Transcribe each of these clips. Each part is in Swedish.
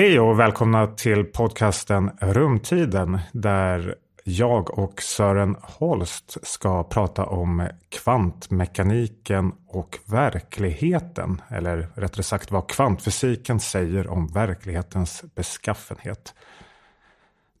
Hej och välkomna till podcasten Rumtiden där jag och Sören Holst ska prata om kvantmekaniken och verkligheten. Eller rättare sagt vad kvantfysiken säger om verklighetens beskaffenhet.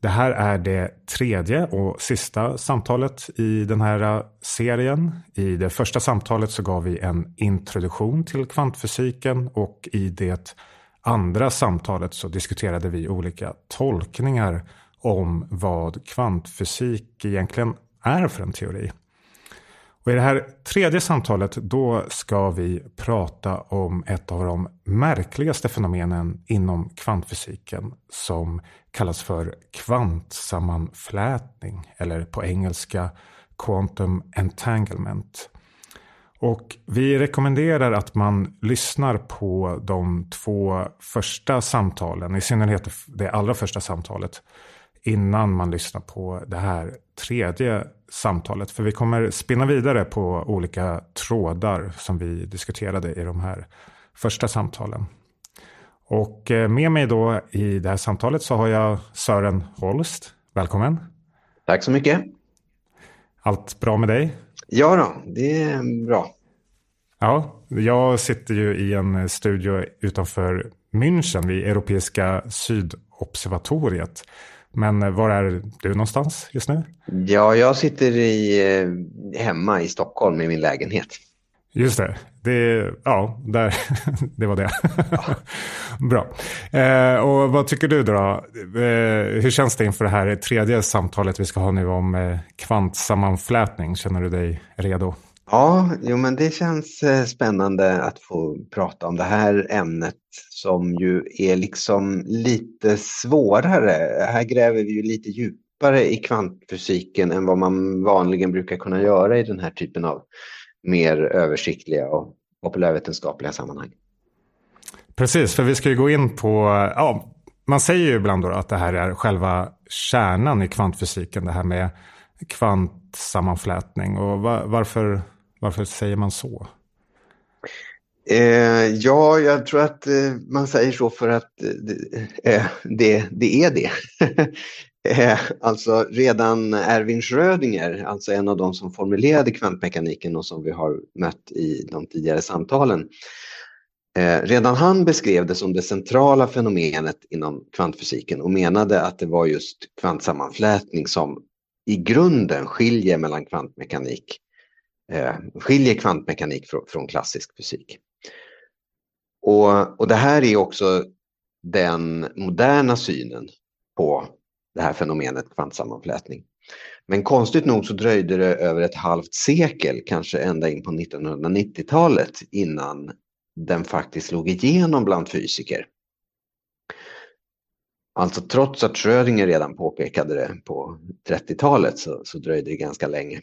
Det här är det tredje och sista samtalet i den här serien. I det första samtalet så gav vi en introduktion till kvantfysiken och i det andra samtalet så diskuterade vi olika tolkningar om vad kvantfysik egentligen är för en teori. Och I det här tredje samtalet då ska vi prata om ett av de märkligaste fenomenen inom kvantfysiken som kallas för kvantsammanflätning eller på engelska quantum entanglement. Och vi rekommenderar att man lyssnar på de två första samtalen, i synnerhet det allra första samtalet, innan man lyssnar på det här tredje samtalet. För vi kommer spinna vidare på olika trådar som vi diskuterade i de här första samtalen. Och eh, med mig då i det här samtalet så har jag Sören Holst. Välkommen. Tack så mycket. Allt bra med dig? Ja då, det är bra. Ja, jag sitter ju i en studio utanför München vid Europeiska sydobservatoriet. Men var är du någonstans just nu? Ja, jag sitter i, eh, hemma i Stockholm i min lägenhet. Just det. det ja, där, det var det. Ja. Bra. Eh, och vad tycker du då? Eh, hur känns det inför det här tredje samtalet vi ska ha nu om eh, kvantsammanflätning? Känner du dig redo? Ja, jo, men det känns eh, spännande att få prata om det här ämnet som ju är liksom lite svårare. Här gräver vi ju lite djupare i kvantfysiken än vad man vanligen brukar kunna göra i den här typen av mer översiktliga och populärvetenskapliga sammanhang. Precis, för vi ska ju gå in på, ja, man säger ju ibland då att det här är själva kärnan i kvantfysiken, det här med kvantsammanflätning. Och varför varför säger man så? Eh, ja, jag tror att eh, man säger så för att eh, eh det, det är det. Eh, alltså redan Erwin Schrödinger, alltså en av de som formulerade kvantmekaniken och som vi har mött i de tidigare samtalen. Eh, redan han beskrev det som det centrala fenomenet inom kvantfysiken och menade att det var just kvantsammanflätning som i grunden skiljer mellan kvantmekanik eh, skiljer kvantmekanik från, från klassisk fysik. Och, och det här är också den moderna synen på det här fenomenet kvantsammanflätning. Men konstigt nog så dröjde det över ett halvt sekel, kanske ända in på 1990-talet, innan den faktiskt slog igenom bland fysiker. Alltså trots att Schrödinger redan påpekade det på 30-talet så, så dröjde det ganska länge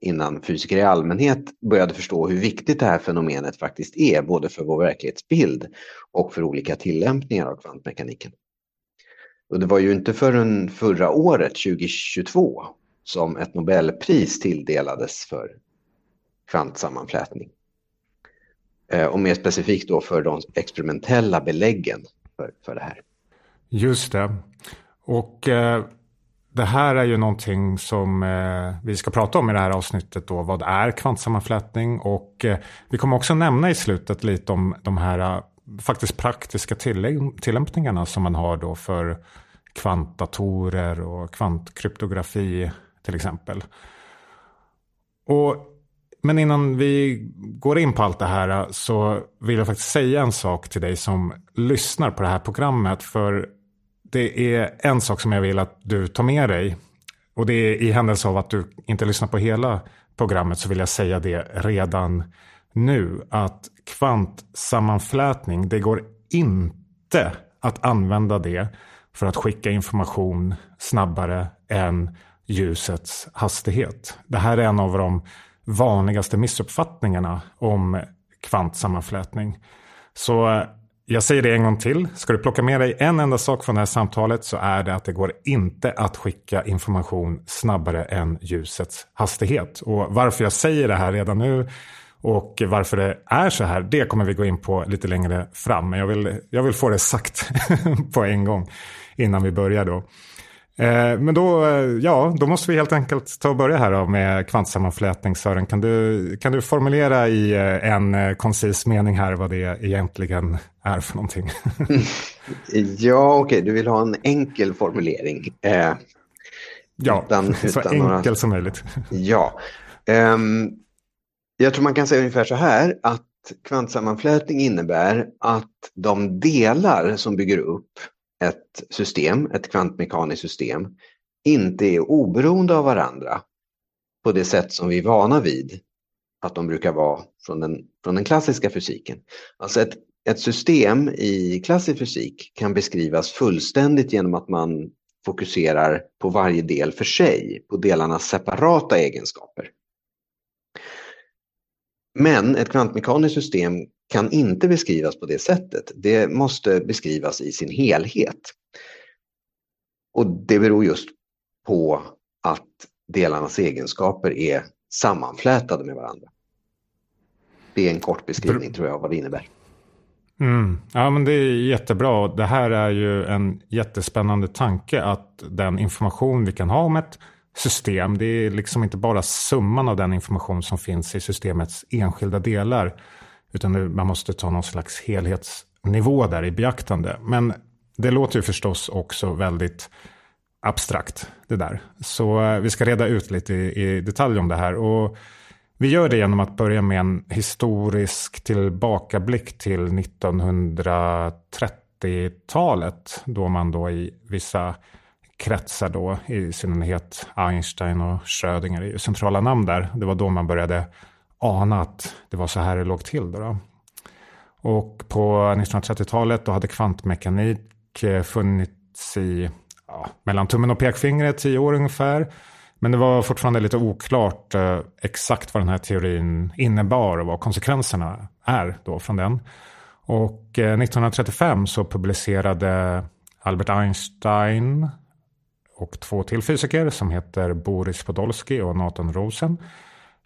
innan fysiker i allmänhet började förstå hur viktigt det här fenomenet faktiskt är, både för vår verklighetsbild och för olika tillämpningar av kvantmekaniken. Och det var ju inte förrän förra året, 2022, som ett Nobelpris tilldelades för kvantsammanflätning. Eh, och mer specifikt då för de experimentella beläggen för, för det här. Just det. Och eh, det här är ju någonting som eh, vi ska prata om i det här avsnittet. Då. Vad är kvantsammanflätning? Och eh, vi kommer också nämna i slutet lite om de här eh, faktiskt praktiska tillämpningarna som man har då för kvantdatorer och kvantkryptografi till exempel. Och, men innan vi går in på allt det här så vill jag faktiskt säga en sak till dig som lyssnar på det här programmet. För det är en sak som jag vill att du tar med dig. Och det är i händelse av att du inte lyssnar på hela programmet så vill jag säga det redan nu. Att kvantsammanflätning, det går inte att använda det för att skicka information snabbare än ljusets hastighet. Det här är en av de vanligaste missuppfattningarna om kvantsammanflätning. Så eh, jag säger det en gång till. Ska du plocka med dig en enda sak från det här samtalet så är det att det går inte att skicka information snabbare än ljusets hastighet. Och varför jag säger det här redan nu och varför det är så här, det kommer vi gå in på lite längre fram. Men jag vill, jag vill få det sagt på en gång innan vi börjar då. Eh, men då, eh, ja, då måste vi helt enkelt ta och börja här då med kvantsammanflätning. Sören, kan du, kan du formulera i eh, en koncis mening här vad det egentligen är för någonting? ja, okej, okay. du vill ha en enkel formulering. Eh, ja, utan, så utan enkel några... som möjligt. ja. Um, jag tror man kan säga ungefär så här att kvantsammanflätning innebär att de delar som bygger upp ett system, ett kvantmekaniskt system, inte är oberoende av varandra på det sätt som vi är vana vid att de brukar vara från den, från den klassiska fysiken. Alltså ett, ett system i klassisk fysik kan beskrivas fullständigt genom att man fokuserar på varje del för sig, på delarnas separata egenskaper. Men ett kvantmekaniskt system kan inte beskrivas på det sättet. Det måste beskrivas i sin helhet. Och det beror just på att delarnas egenskaper är sammanflätade med varandra. Det är en kort beskrivning tror jag vad det innebär. Mm. Ja men det är jättebra. Det här är ju en jättespännande tanke att den information vi kan ha om ett system, det är liksom inte bara summan av den information som finns i systemets enskilda delar utan man måste ta någon slags helhetsnivå där i beaktande. Men det låter ju förstås också väldigt abstrakt det där. Så eh, vi ska reda ut lite i, i detalj om det här. Och vi gör det genom att börja med en historisk tillbakablick till 1930-talet. Då man då i vissa kretsar då, i synnerhet Einstein och Schrödinger är centrala namn där. Det var då man började ana att det var så här det låg till. Då, då. Och på 1930-talet då hade kvantmekanik eh, funnits i ja, mellan tummen och pekfingret, tio år ungefär. Men det var fortfarande lite oklart eh, exakt vad den här teorin innebar och vad konsekvenserna är då från den. Och eh, 1935 så publicerade Albert Einstein och två till fysiker som heter Boris Podolsky och Nathan Rosen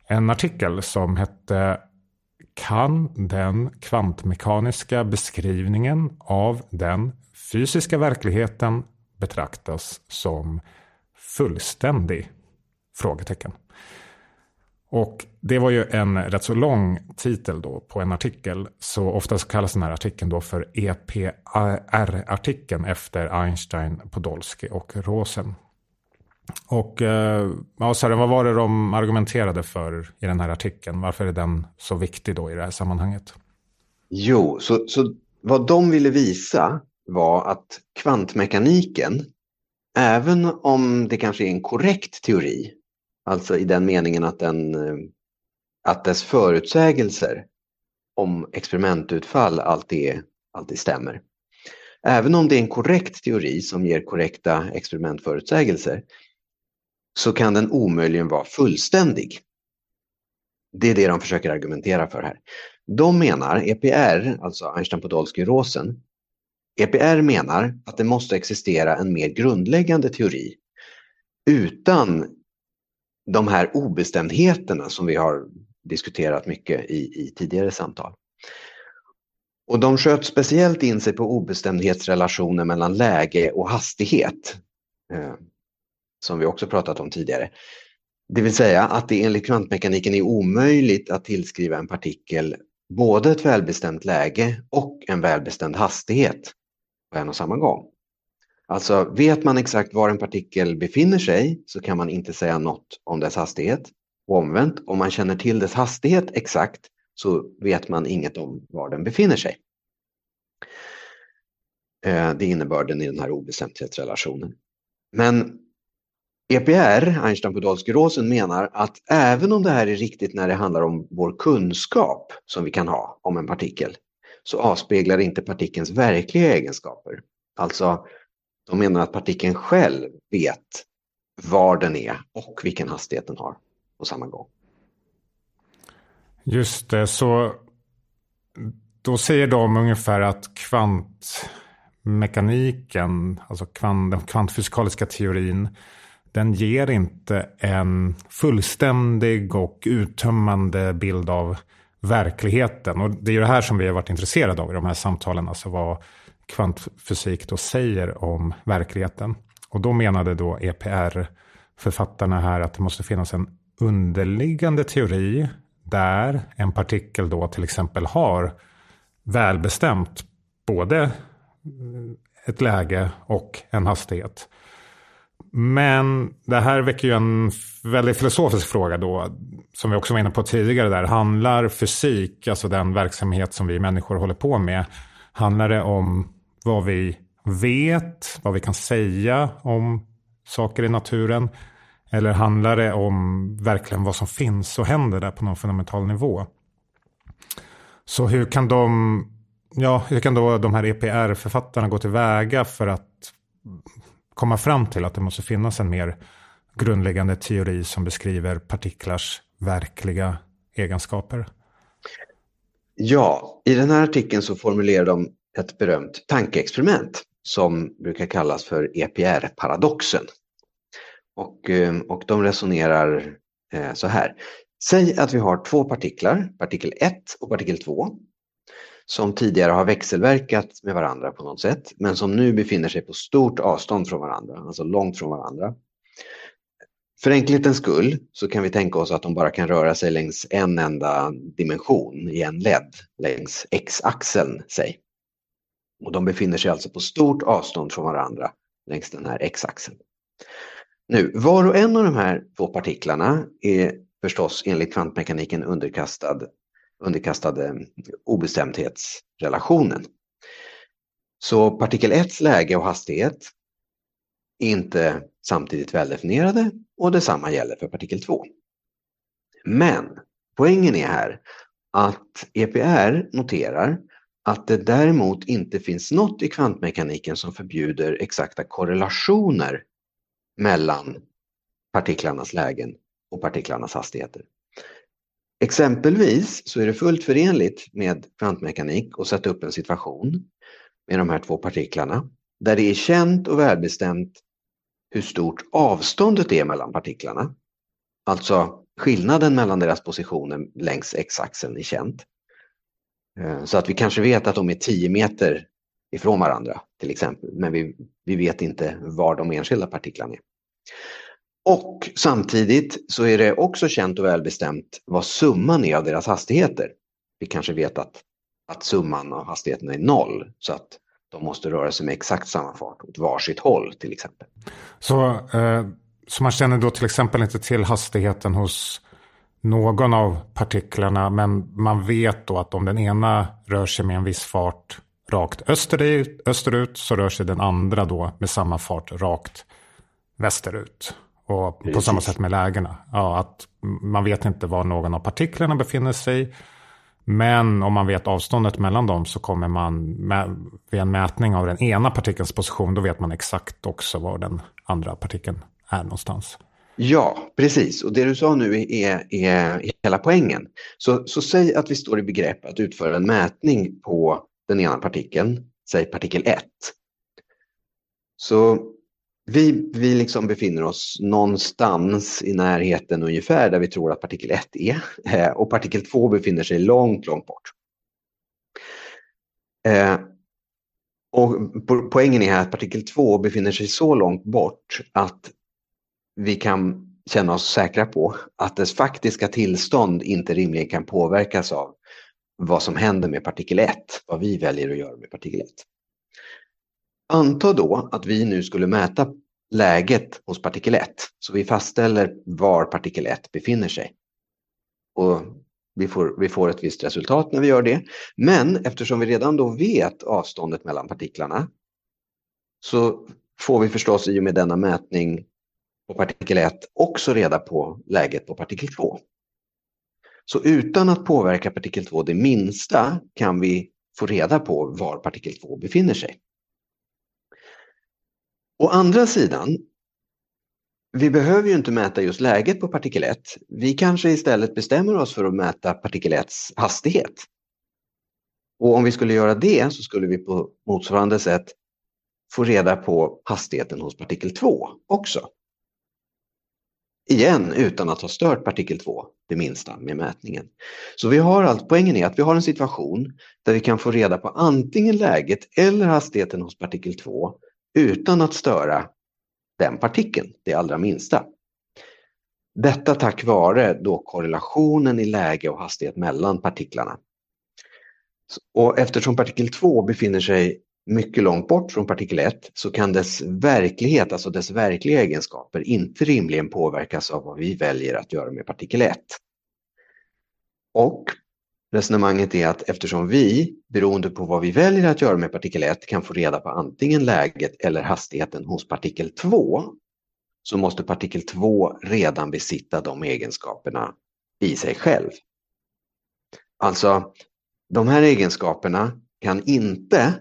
en artikel som hette Kan den kvantmekaniska beskrivningen av den fysiska verkligheten betraktas som fullständig? Frågetecken. Och det var ju en rätt så lång titel då på en artikel. Så oftast kallas den här artikeln då för EPR-artikeln efter Einstein, Podolsky och Rosen. Och eh, ja, Sören, vad var det de argumenterade för i den här artikeln? Varför är den så viktig då i det här sammanhanget? Jo, så, så vad de ville visa var att kvantmekaniken, även om det kanske är en korrekt teori, alltså i den meningen att, den, eh, att dess förutsägelser om experimentutfall alltid, alltid stämmer. Även om det är en korrekt teori som ger korrekta experimentförutsägelser så kan den omöjligen vara fullständig. Det är det de försöker argumentera för här. De menar, EPR, alltså Einstein-Podolsky-Rosen, EPR menar att det måste existera en mer grundläggande teori utan de här obestämdheterna som vi har diskuterat mycket i, i tidigare samtal. Och de sköt speciellt in sig på obestämdhetsrelationer mellan läge och hastighet. Eh, som vi också pratat om tidigare. Det vill säga att det enligt kvantmekaniken är omöjligt att tillskriva en partikel både ett välbestämt läge och en välbestämd hastighet på en och samma gång. Alltså vet man exakt var en partikel befinner sig så kan man inte säga något om dess hastighet. Och omvänt, om man känner till dess hastighet exakt så vet man inget om var den befinner sig. Eh, det är innebörden i den här obestämdhetsrelationen. Men EPR, Einstein-Podolsky-Rosen, menar att även om det här är riktigt när det handlar om vår kunskap som vi kan ha om en partikel, så avspeglar inte partikelns verkliga egenskaper. Alltså, de menar att partikeln själv vet var den är och vilken hastighet den har på samma gång. Just det, så då säger de ungefär att kvantmekaniken, alltså kvant, den kvantfysikaliska teorin, den ger inte en fullständig och uttömmande bild av verkligheten. Och det är ju det här som vi har varit intresserade av i de här samtalen, alltså vad kvantfysik då säger om verkligheten. Och då menade då EPR-författarna här att det måste finnas en underliggande teori där en partikel då till exempel har välbestämt både ett läge och en hastighet. Men det här väcker ju en väldigt filosofisk fråga då, som vi också var inne på tidigare där. Handlar fysik, alltså den verksamhet som vi människor håller på med, handlar det om vad vi vet, vad vi kan säga om saker i naturen? Eller handlar det om verkligen vad som finns och händer där på någon fundamental nivå? Så hur kan de, ja, hur kan då de här EPR-författarna gå tillväga för att komma fram till att det måste finnas en mer grundläggande teori som beskriver partiklars verkliga egenskaper? Ja, i den här artikeln så formulerar de ett berömt tankeexperiment som brukar kallas för EPR-paradoxen. Och, eh, och de resonerar eh, så här. Säg att vi har två partiklar, partikel 1 och partikel 2, som tidigare har växelverkat med varandra på något sätt, men som nu befinner sig på stort avstånd från varandra, alltså långt från varandra. För enkelhetens skull så kan vi tänka oss att de bara kan röra sig längs en enda dimension i en LED, längs x-axeln, säg. Och de befinner sig alltså på stort avstånd från varandra längs den här x-axeln. Nu, var och en av de här två partiklarna är förstås enligt kvantmekaniken underkastad, underkastade eh, obestämdhetsrelationen. Så partikel 1 läge och hastighet inte samtidigt väldefinierade och detsamma gäller för partikel 2. Men poängen är här att EPR noterar att det däremot inte finns något i kvantmekaniken som förbjuder exakta korrelationer mellan partiklarnas lägen och partiklarnas hastigheter. Exempelvis så är det fullt förenligt med kvantmekanik att sätta upp en situation med de här två partiklarna där det är känt och välbestämt hur stort avståndet är mellan partiklarna. Alltså skillnaden mellan deras positioner längs x-axeln är känt. Eh, så att vi kanske vet att de är 10 meter ifrån varandra till exempel, men vi, vi vet inte var de enskilda partiklarna är. Och samtidigt så är det också känt och välbestämt vad summan är av deras hastigheter. Vi kanske vet att, att summan av hastigheterna är noll så att de måste röra sig med exakt samma fart åt varsitt håll till exempel. Så, eh, så man känner då till exempel inte till hastigheten hos någon av partiklarna men man vet då att om den ena rör sig med en viss fart rakt österut, österut så rör sig den andra då med samma fart rakt västerut. Och Precis. på samma sätt med lägena. Ja, att man vet inte var någon av partiklarna befinner sig. Men om man vet avståndet mellan dem så kommer man med, vid en mätning av den ena partikelns position, då vet man exakt också var den andra partikeln är någonstans. Ja, precis. Och det du sa nu är, är hela poängen. Så, så säg att vi står i begrepp att utföra en mätning på den ena partikeln, säg partikel 1. Så vi, vi liksom befinner oss någonstans i närheten ungefär där vi tror att partikel 1 är eh, och partikel 2 befinner sig långt, långt bort. Eh, och poängen är att partikel 2 befinner sig så långt bort att vi kan känna oss säkra på att dess faktiska tillstånd inte rimligen kan påverkas av vad som händer med partikel 1, vad vi väljer att göra med partikel 1. Anta då att vi nu skulle mäta läget hos partikel 1, så vi fastställer var partikel 1 befinner sig. Och vi får, vi får ett visst resultat när vi gör det. Men eftersom vi redan då vet avståndet mellan partiklarna så får vi förstås i och med denna mätning på partikel 1 också reda på läget på partikel 2. Så utan att påverka partikel 2 det minsta kan vi få reda på var partikel 2 befinner sig. Å andra sidan, vi behöver ju inte mäta just läget på partikel 1. Vi kanske istället bestämmer oss för att mäta partikel 1 hastighet. Och om vi skulle göra det så skulle vi på motsvarande sätt få reda på hastigheten hos partikel 2 också. igen utan att ha stört partikel 2 det minsta med mätningen. Så vi har allt, poängen är att vi har en situation där vi kan få reda på antingen läget eller hastigheten hos partikel 2 utan att störa den partikeln, det allra minsta. Detta tack vare då korrelationen i läge och hastighet mellan partiklarna. Och eftersom partikel 2 befinner sig mycket långt bort från partikel 1 så kan dess verklighet, alltså dess verkliga egenskaper, inte rimligen påverkas av vad vi väljer att göra med partikel 1. Och resonemanget är att eftersom vi, beroende på vad vi väljer att göra med partikel 1, kan få reda på antingen läget eller hastigheten hos partikel 2, så måste partikel 2 redan besitta de egenskaperna i sig själv. Alltså, de här egenskaperna kan inte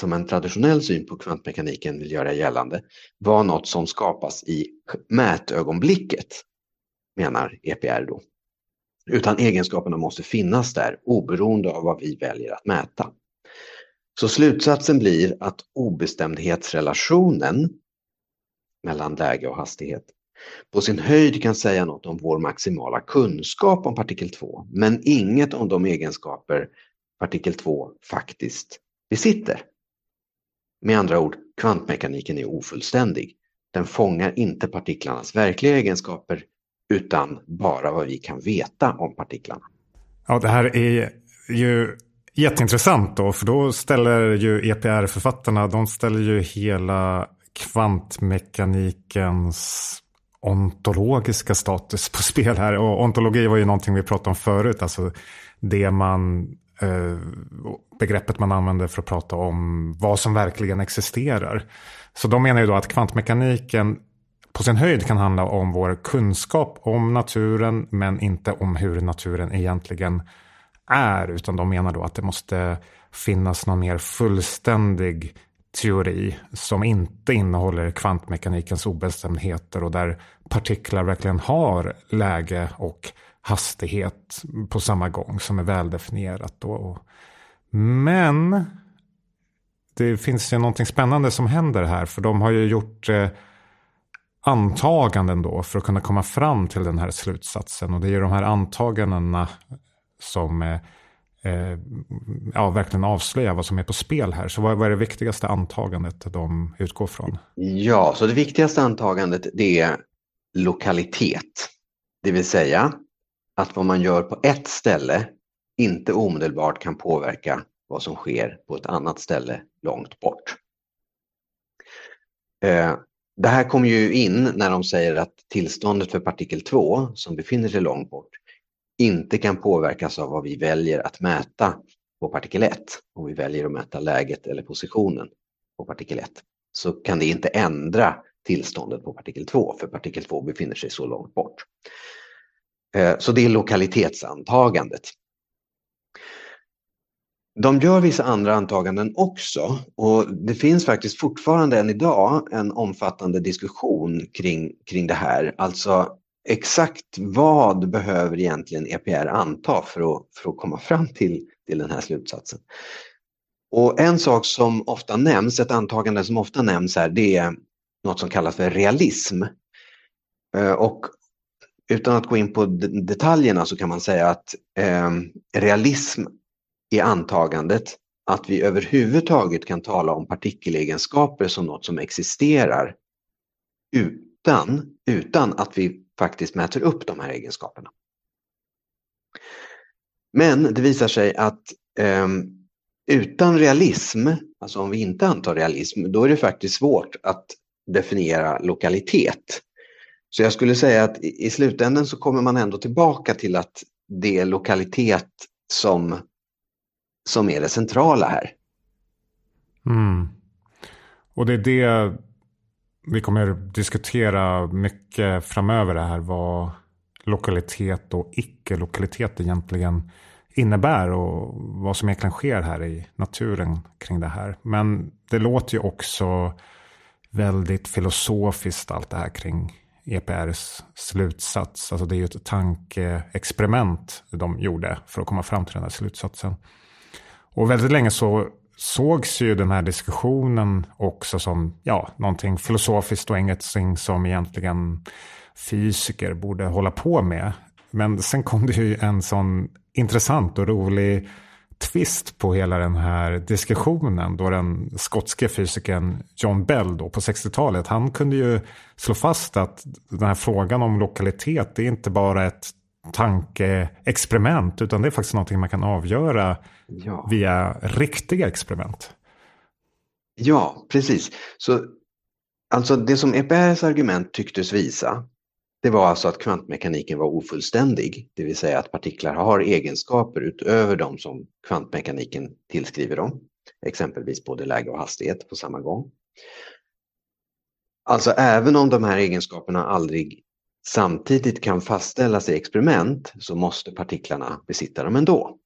som en traditionell syn på kvantmekaniken vill göra gällande, vara något som skapas i mätögonblicket, menar EPR då. Utan egenskaperna måste finnas där oberoende av vad vi väljer att mäta. Så slutsatsen blir att obestämdhetsrelationen mellan läge och hastighet på sin höjd kan säga något om vår maximala kunskap om partikel 2, men inget om de egenskaper partikel 2 faktiskt besitter. Med andra ord, kvantmekaniken är ofullständig. Den fångar inte partiklarnas verkliga egenskaper utan bara vad vi kan veta om partiklarna. Ja, det här är ju jätteintressant då, för då ställer ju EPR-författarna, de ställer ju hela kvantmekanikens ontologiska status på spel här. Och ontologi var ju någonting vi pratade om förut, alltså det man eh, begreppet man använder för att prata om vad som verkligen existerar. Så de menar ju då att kvantmekaniken på sin höjd kan handla om vår kunskap om naturen men inte om hur naturen egentligen är. Utan de menar då att det måste finnas någon mer fullständig teori som inte innehåller kvantmekanikens obestämdheter och där partiklar verkligen har läge och hastighet på samma gång som är väldefinierat. Då. Men det finns ju någonting spännande som händer här. För de har ju gjort eh, antaganden då för att kunna komma fram till den här slutsatsen. Och det är ju de här antagandena som eh, eh, ja, verkligen avslöjar vad som är på spel här. Så vad, vad är det viktigaste antagandet de utgår från? Ja, så det viktigaste antagandet det är lokalitet. Det vill säga att vad man gör på ett ställe inte omedelbart kan påverka vad som sker på ett annat ställe långt bort. Eh, det här kommer ju in när de säger att tillståndet för partikel 2 som befinner sig långt bort inte kan påverkas av vad vi väljer att mäta på partikel 1. Om vi väljer att mäta läget eller positionen på partikel 1 så kan det inte ändra tillståndet på partikel 2 för partikel 2 befinner sig så långt bort. Eh, så det är lokalitetsantagandet. De gör vissa andra antaganden också och det finns faktiskt fortfarande än idag en omfattande diskussion kring, kring det här. Alltså exakt vad behöver egentligen EPR anta för att, för att komma fram till, till den här slutsatsen? Och en sak som ofta nämns, ett antagande som ofta nämns här, det är något som kallas för realism. Eh, och utan att gå in på detaljerna så kan man säga att eh, realism i antagandet att vi överhuvudtaget kan tala om partikelegenskaper som något som existerar utan, utan att vi faktiskt mäter upp de här egenskaperna. Men det visar sig att eh, utan realism, alltså om vi inte antar realism, då är det faktiskt svårt att definiera lokalitet. Så jag skulle säga att i slutändan så kommer man ändå tillbaka till att det är lokalitet som, som är det centrala här. Mm. Och det är det vi kommer diskutera mycket framöver det här vad lokalitet och icke-lokalitet egentligen innebär och vad som egentligen sker här i naturen kring det här. Men det låter ju också väldigt filosofiskt allt det här kring EPRs slutsats. Alltså det är ju ett tankeexperiment de gjorde för att komma fram till den här slutsatsen. Och väldigt länge så, sågs ju den här diskussionen också som ja, någonting filosofiskt och ingenting som egentligen fysiker borde hålla på med. Men sen kom det ju en sån intressant och rolig twist på hela den här diskussionen då den skotske fysikern John Bell då på 60-talet, han kunde ju slå fast att den här frågan om lokalitet, det är inte bara ett tankeexperiment utan det är faktiskt någonting man kan avgöra ja. via riktiga experiment. Ja, precis. Så alltså det som EPRs argument tycktes visa det var alltså att kvantmekaniken var ofullständig, det vill säga att partiklar har egenskaper utöver de som kvantmekaniken tillskriver dem, exempelvis både läge och hastighet på samma gång. Alltså även om de här egenskaperna aldrig samtidigt kan fastställas i experiment så måste partiklarna besitta dem ändå,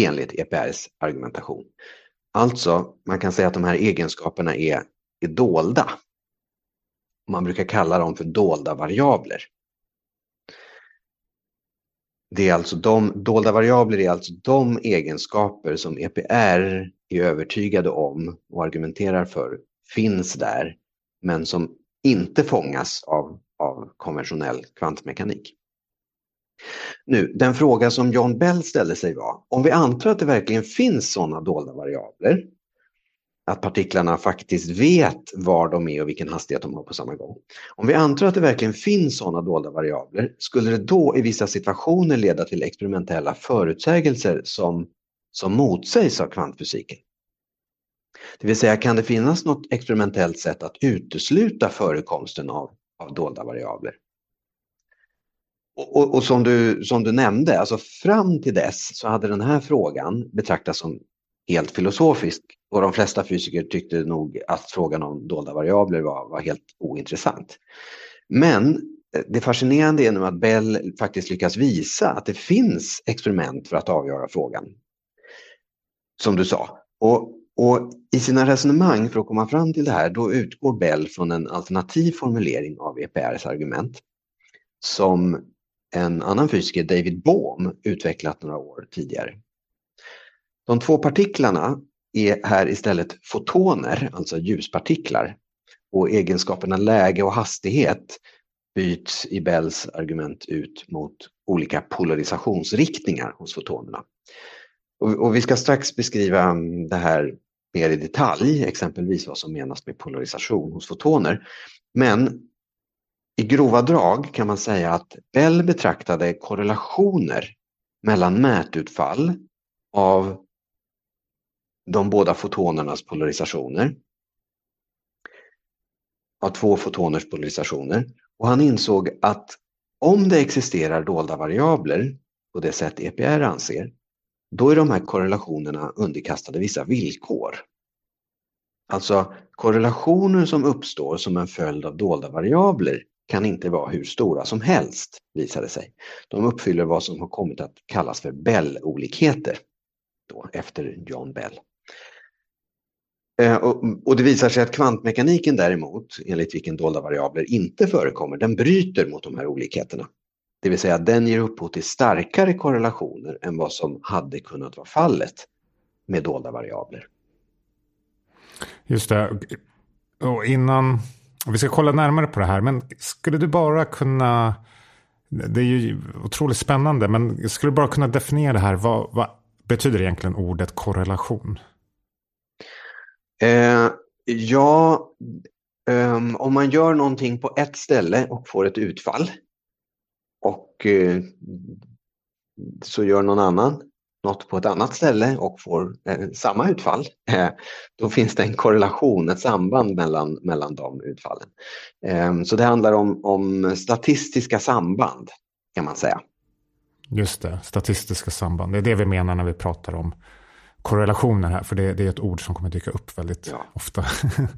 enligt EPRs argumentation. Alltså, man kan säga att de här egenskaperna är, är dolda. Man brukar kalla dem för dolda variabler. Det är alltså de, dolda variabler är alltså de egenskaper som EPR är övertygade om och argumenterar för finns där, men som inte fångas av, av konventionell kvantmekanik. Nu, den fråga som John Bell ställde sig var, om vi antar att det verkligen finns sådana dolda variabler, att partiklarna faktiskt vet var de är och vilken hastighet de har på samma gång. Om vi antar att det verkligen finns sådana dolda variabler, skulle det då i vissa situationer leda till experimentella förutsägelser som, som motsägs av kvantfysiken? Det vill säga, kan det finnas något experimentellt sätt att utesluta förekomsten av, av dolda variabler? Och, och, och, som, du, som du nämnde, alltså fram till dess så hade den här frågan betraktats som helt filosofisk och de flesta fysiker tyckte nog att frågan om dolda variabler var, var helt ointressant. Men eh, det fascinerande är nu att Bell faktiskt lyckas visa att det finns experiment för att avgöra frågan. Som du sa. Och, och I sina resonemang för att komma fram till det här då utgår Bell från en alternativ formulering av EPRs argument som en annan fysiker, David Bohm, utvecklat några år tidigare. De två partiklarna är här istället fotoner, alltså ljuspartiklar. Och egenskaperna läge och hastighet byts i Bells argument ut mot olika polarisationsriktningar hos fotonerna. Och, och vi ska strax beskriva mm, det här mer i detalj, exempelvis vad som menas med polarisation hos fotoner. Men i grova drag kan man säga att Bell betraktade korrelationer mellan mätutfall av de båda fotonernas polarisationer. Av två fotoners polarisationer. Och han insåg att om det existerar dolda variabler på det sätt EPR anser, då är de här korrelationerna underkastade vissa villkor. Alltså korrelationer som uppstår som en följd av dolda variabler kan inte vara hur stora som helst, visade sig. De uppfyller vad som har kommit att kallas för Bell-olikheter, då, efter John Bell. Eh, och, det visar sig att kvantmekaniken däremot, enligt vilken dolda variabler inte förekommer, den bryter mot de här olikheterna. Det vill säga den ger upphov till starkare korrelationer än vad som hade kunnat vara fallet med dolda variabler. Just det. Och innan, vi ska kolla närmare på det här, men skulle du bara kunna, det är ju otroligt spännande, men skulle du bara kunna definiera det här, vad, vad betyder egentligen ordet korrelation? Eh, ja, eh, om man gör någonting på ett ställe och får ett utfall och så gör någon annan något på ett annat ställe och får eh, samma utfall, eh, då finns det en korrelation, ett samband mellan, mellan de utfallen. Ehm, så det handlar om, om statistiska samband kan man säga. Just det, statistiska samband. Det är det vi menar när vi pratar om korrelationer här, för det, det, är ett ord som kommer dyka upp väldigt ja. ofta.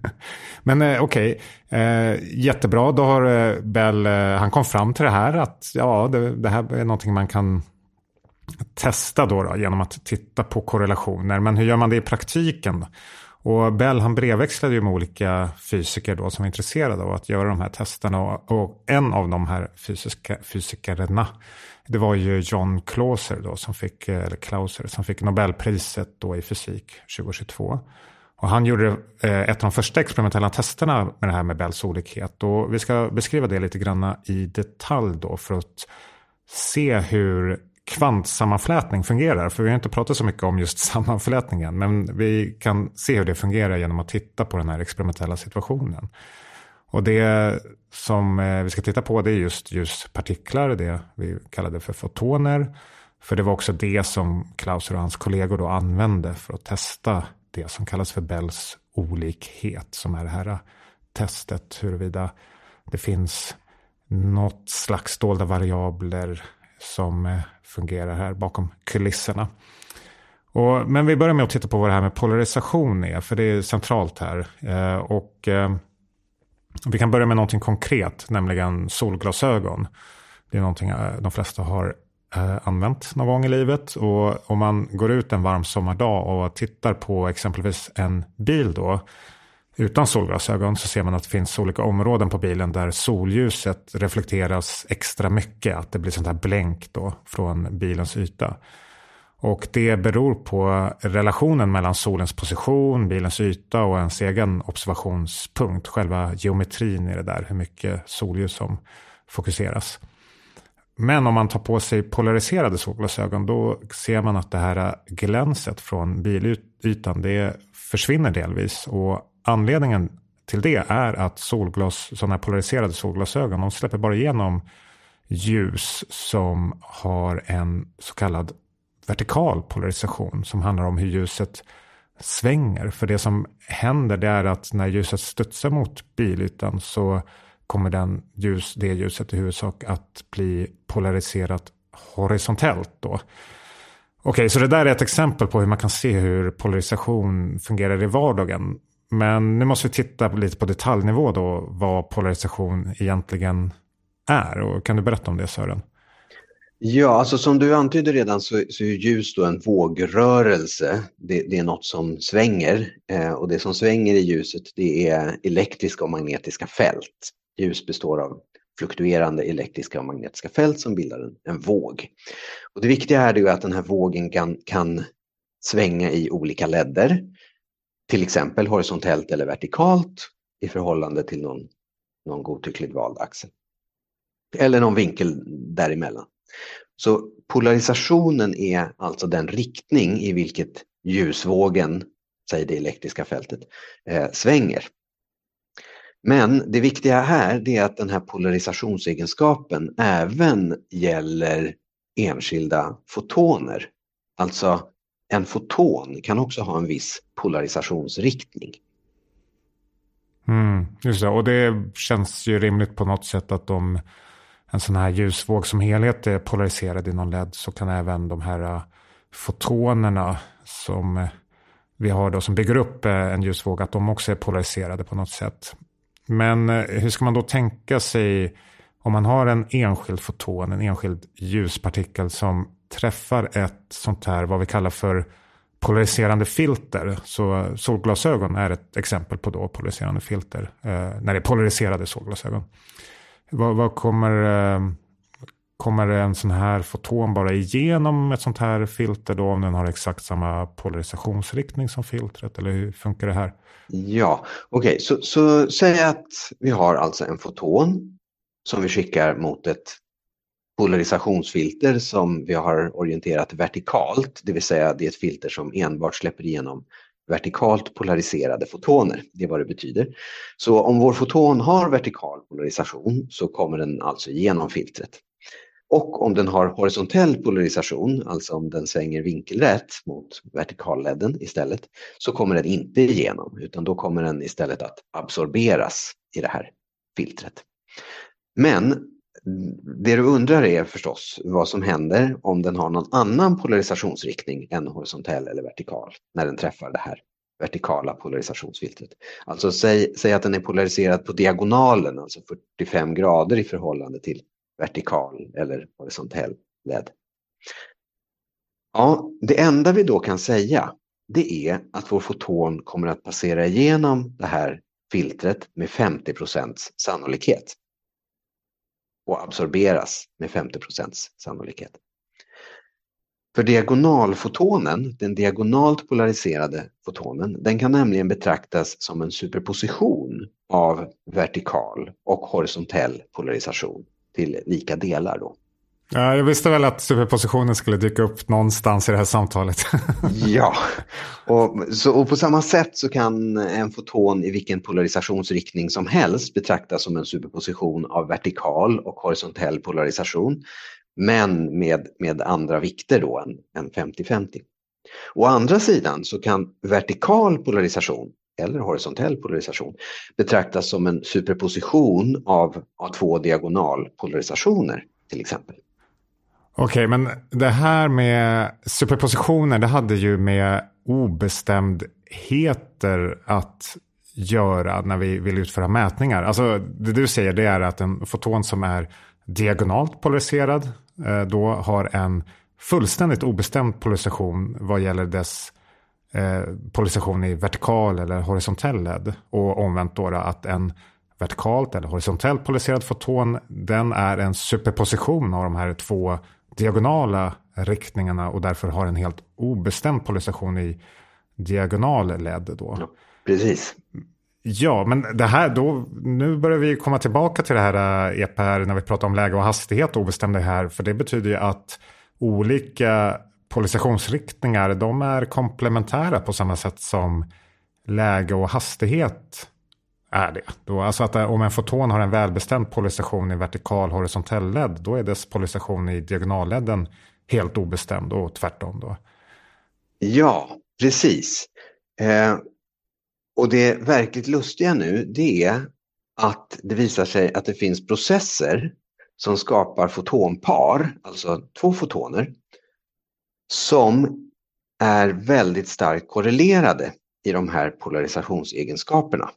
Men eh, okej, okay. eh, jättebra. Då har eh, Bell, eh, han kom fram till det här att ja, det, det här är någonting man kan testa då, då, genom att titta på korrelationer. Men hur gör man det i praktiken? Och Bell han brevväxlade ju med olika fysiker då som var intresserade av att göra de här testerna. Och, och en av de här fysiska, fysikerna det var ju John Clauser då som fick, eller Clauser, som fick Nobelpriset då i fysik 2022. Och han gjorde eh, ett av de första experimentella testerna med det här med Bells olikhet. Och vi ska beskriva det lite grann i detalj då för att se hur kvantsammanflätning fungerar. För vi har inte pratat så mycket om just sammanflätningen. Men vi kan se hur det fungerar genom att titta på den här experimentella situationen. Och det som eh, vi ska titta på det är just ljuspartiklar, det vi kallade för fotoner. För det var också det som Klauser och hans kollegor då använde för att testa det som kallas för Bells olikhet. Som är det här testet huruvida det finns något slags dolda variabler som eh, fungerar här bakom kulisserna. Och, men vi börjar med att titta på vad det här med polarisation är, för det är centralt här. Eh, och eh, vi kan börja med någonting konkret, nämligen solglasögon. Det är någonting eh, de flesta har eh, använt någon gång i livet. Och om man går ut en varm sommardag och tittar på exempelvis en bil då utan solglasögon så ser man att det finns olika områden på bilen där solljuset reflekteras extra mycket. Att det blir sånt här blänk då från bilens yta. Och det beror på relationen mellan solens position, bilens yta och ens egen observationspunkt. Själva geometrin i det där, hur mycket solljus som fokuseras. Men om man tar på sig polariserade solglasögon då ser man att det här glänset från bilytan det försvinner delvis. Och anledningen till det är att solglas, sådana här polariserade solglasögon de släpper bara igenom ljus som har en så kallad vertikal polarisation som handlar om hur ljuset svänger. För det som händer det är att när ljuset studsar mot bilytan så kommer den ljus, det ljuset i huvudsak att bli polariserat horisontellt. Då. Okej, så det där är ett exempel på hur man kan se hur polarisation fungerar i vardagen. Men nu måste vi titta lite på detaljnivå då vad polarisation egentligen är. Och kan du berätta om det Sören? Ja, alltså som du antydde redan så, så är ljus då en vågrörelse. Det, det är något som svänger eh, och det som svänger i ljuset det är elektriska och magnetiska fält. Ljus består av fluktuerande elektriska och magnetiska fält som bildar en, en våg. Och det viktiga här är att den här vågen kan, kan svänga i olika ledder. Till exempel horisontellt eller vertikalt i förhållande till någon, någon godtyckligt vald axel. Eller någon vinkel däremellan. Så polarisationen är alltså den riktning i vilket ljusvågen, säg det elektriska fältet, eh, svänger. Men det viktiga här är att den här polarisationsegenskapen även gäller enskilda fotoner. Alltså en foton kan också ha en viss polarisationsriktning. Mm, just det, och det känns ju rimligt på något sätt att de en sån här ljusvåg som helhet är polariserad i någon LED så kan även de här eh, fotonerna som eh, vi har då som bygger upp eh, en ljusvåg att de också är polariserade på något sätt. Men hur ska man då tänka sig om man har en enskild foton, en enskild ljuspartikel som träffar ett sånt här vad vi kallar för polariserande filter. Så solglasögon är ett exempel på då polariserande filter. när det är polariserade solglasögon. Vad, vad kommer, eh, kommer en sån här foton bara igenom ett sånt här filter då om den har exakt samma polarisationsriktning som filtret? Eller hur funkar det här? Ja, okej, okay. så, så säg att vi har alltså en foton som vi skickar mot ett polarisationsfilter som vi har orienterat vertikalt, det vill säga det är ett filter som enbart släpper igenom vertikalt polariserade fotoner. Det är vad det betyder. Så om vår foton har vertikal polarisation så kommer den alltså igenom filtret. Och om den har horisontell polarisation, alltså om den svänger vinkelrätt mot vertikalledden istället, så kommer den inte igenom utan då kommer den istället att absorberas i det här filtret. Men det du undrar är förstås vad som händer om den har någon annan polarisationsriktning än horisontell eller vertikal när den träffar det här vertikala polarisationsfiltret. Alltså säg, säg att den är polariserad på diagonalen, alltså 45 grader i förhållande till vertikal eller horisontell LED. Ja, det enda vi då kan säga det är att vår foton kommer att passera igenom det här filtret med 50% sannolikhet och absorberas med 50% sannolikhet. För diagonalfotonen, den diagonalt polariserade fotonen, den kan nämligen betraktas som en superposition av vertikal och horisontell polarisation till lika delar. Då. Ja, jag visste väl att superpositionen skulle dyka upp någonstans i det här samtalet. ja, och, så, och på samma sätt så kan en foton i vilken polarisationsriktning som helst betraktas som en superposition av vertikal och horisontell polarisation. Men med, med andra vikter då än 50-50. Å andra sidan så kan vertikal polarisation eller horisontell polarisation betraktas som en superposition av, av två diagonalpolarisationer till exempel. Okej, men det här med superpositioner, det hade ju med obestämdheter att göra när vi vill utföra mätningar. Alltså det du säger det är att en foton som är diagonalt polariserad eh, då har en fullständigt obestämd polarisation vad gäller dess eh, polarisation i vertikal eller horisontell LED. Och omvänt då att en vertikalt eller horisontellt polariserad foton den är en superposition av de här två diagonala riktningarna och därför har en helt obestämd polarisation i diagonal LED då. Ja, precis. Ja, men det här då, nu börjar vi komma tillbaka till det här EPR eh, när vi pratar om läge och hastighet och obestämda här, för det betyder ju att olika polarisationsriktningar, de är komplementära på samma sätt som läge och hastighet är det. Då, alltså att om en foton har en välbestämd polarisation i vertikal horisontell LED, då är dess polarisation i diagonalledden helt obestämd och tvärtom. Då. Ja, precis. Eh, och det verkligt lustiga nu, det är att det visar sig att det finns processer som skapar fotonpar, alltså två fotoner, som är väldigt starkt korrelerade i de här polarisationsegenskaperna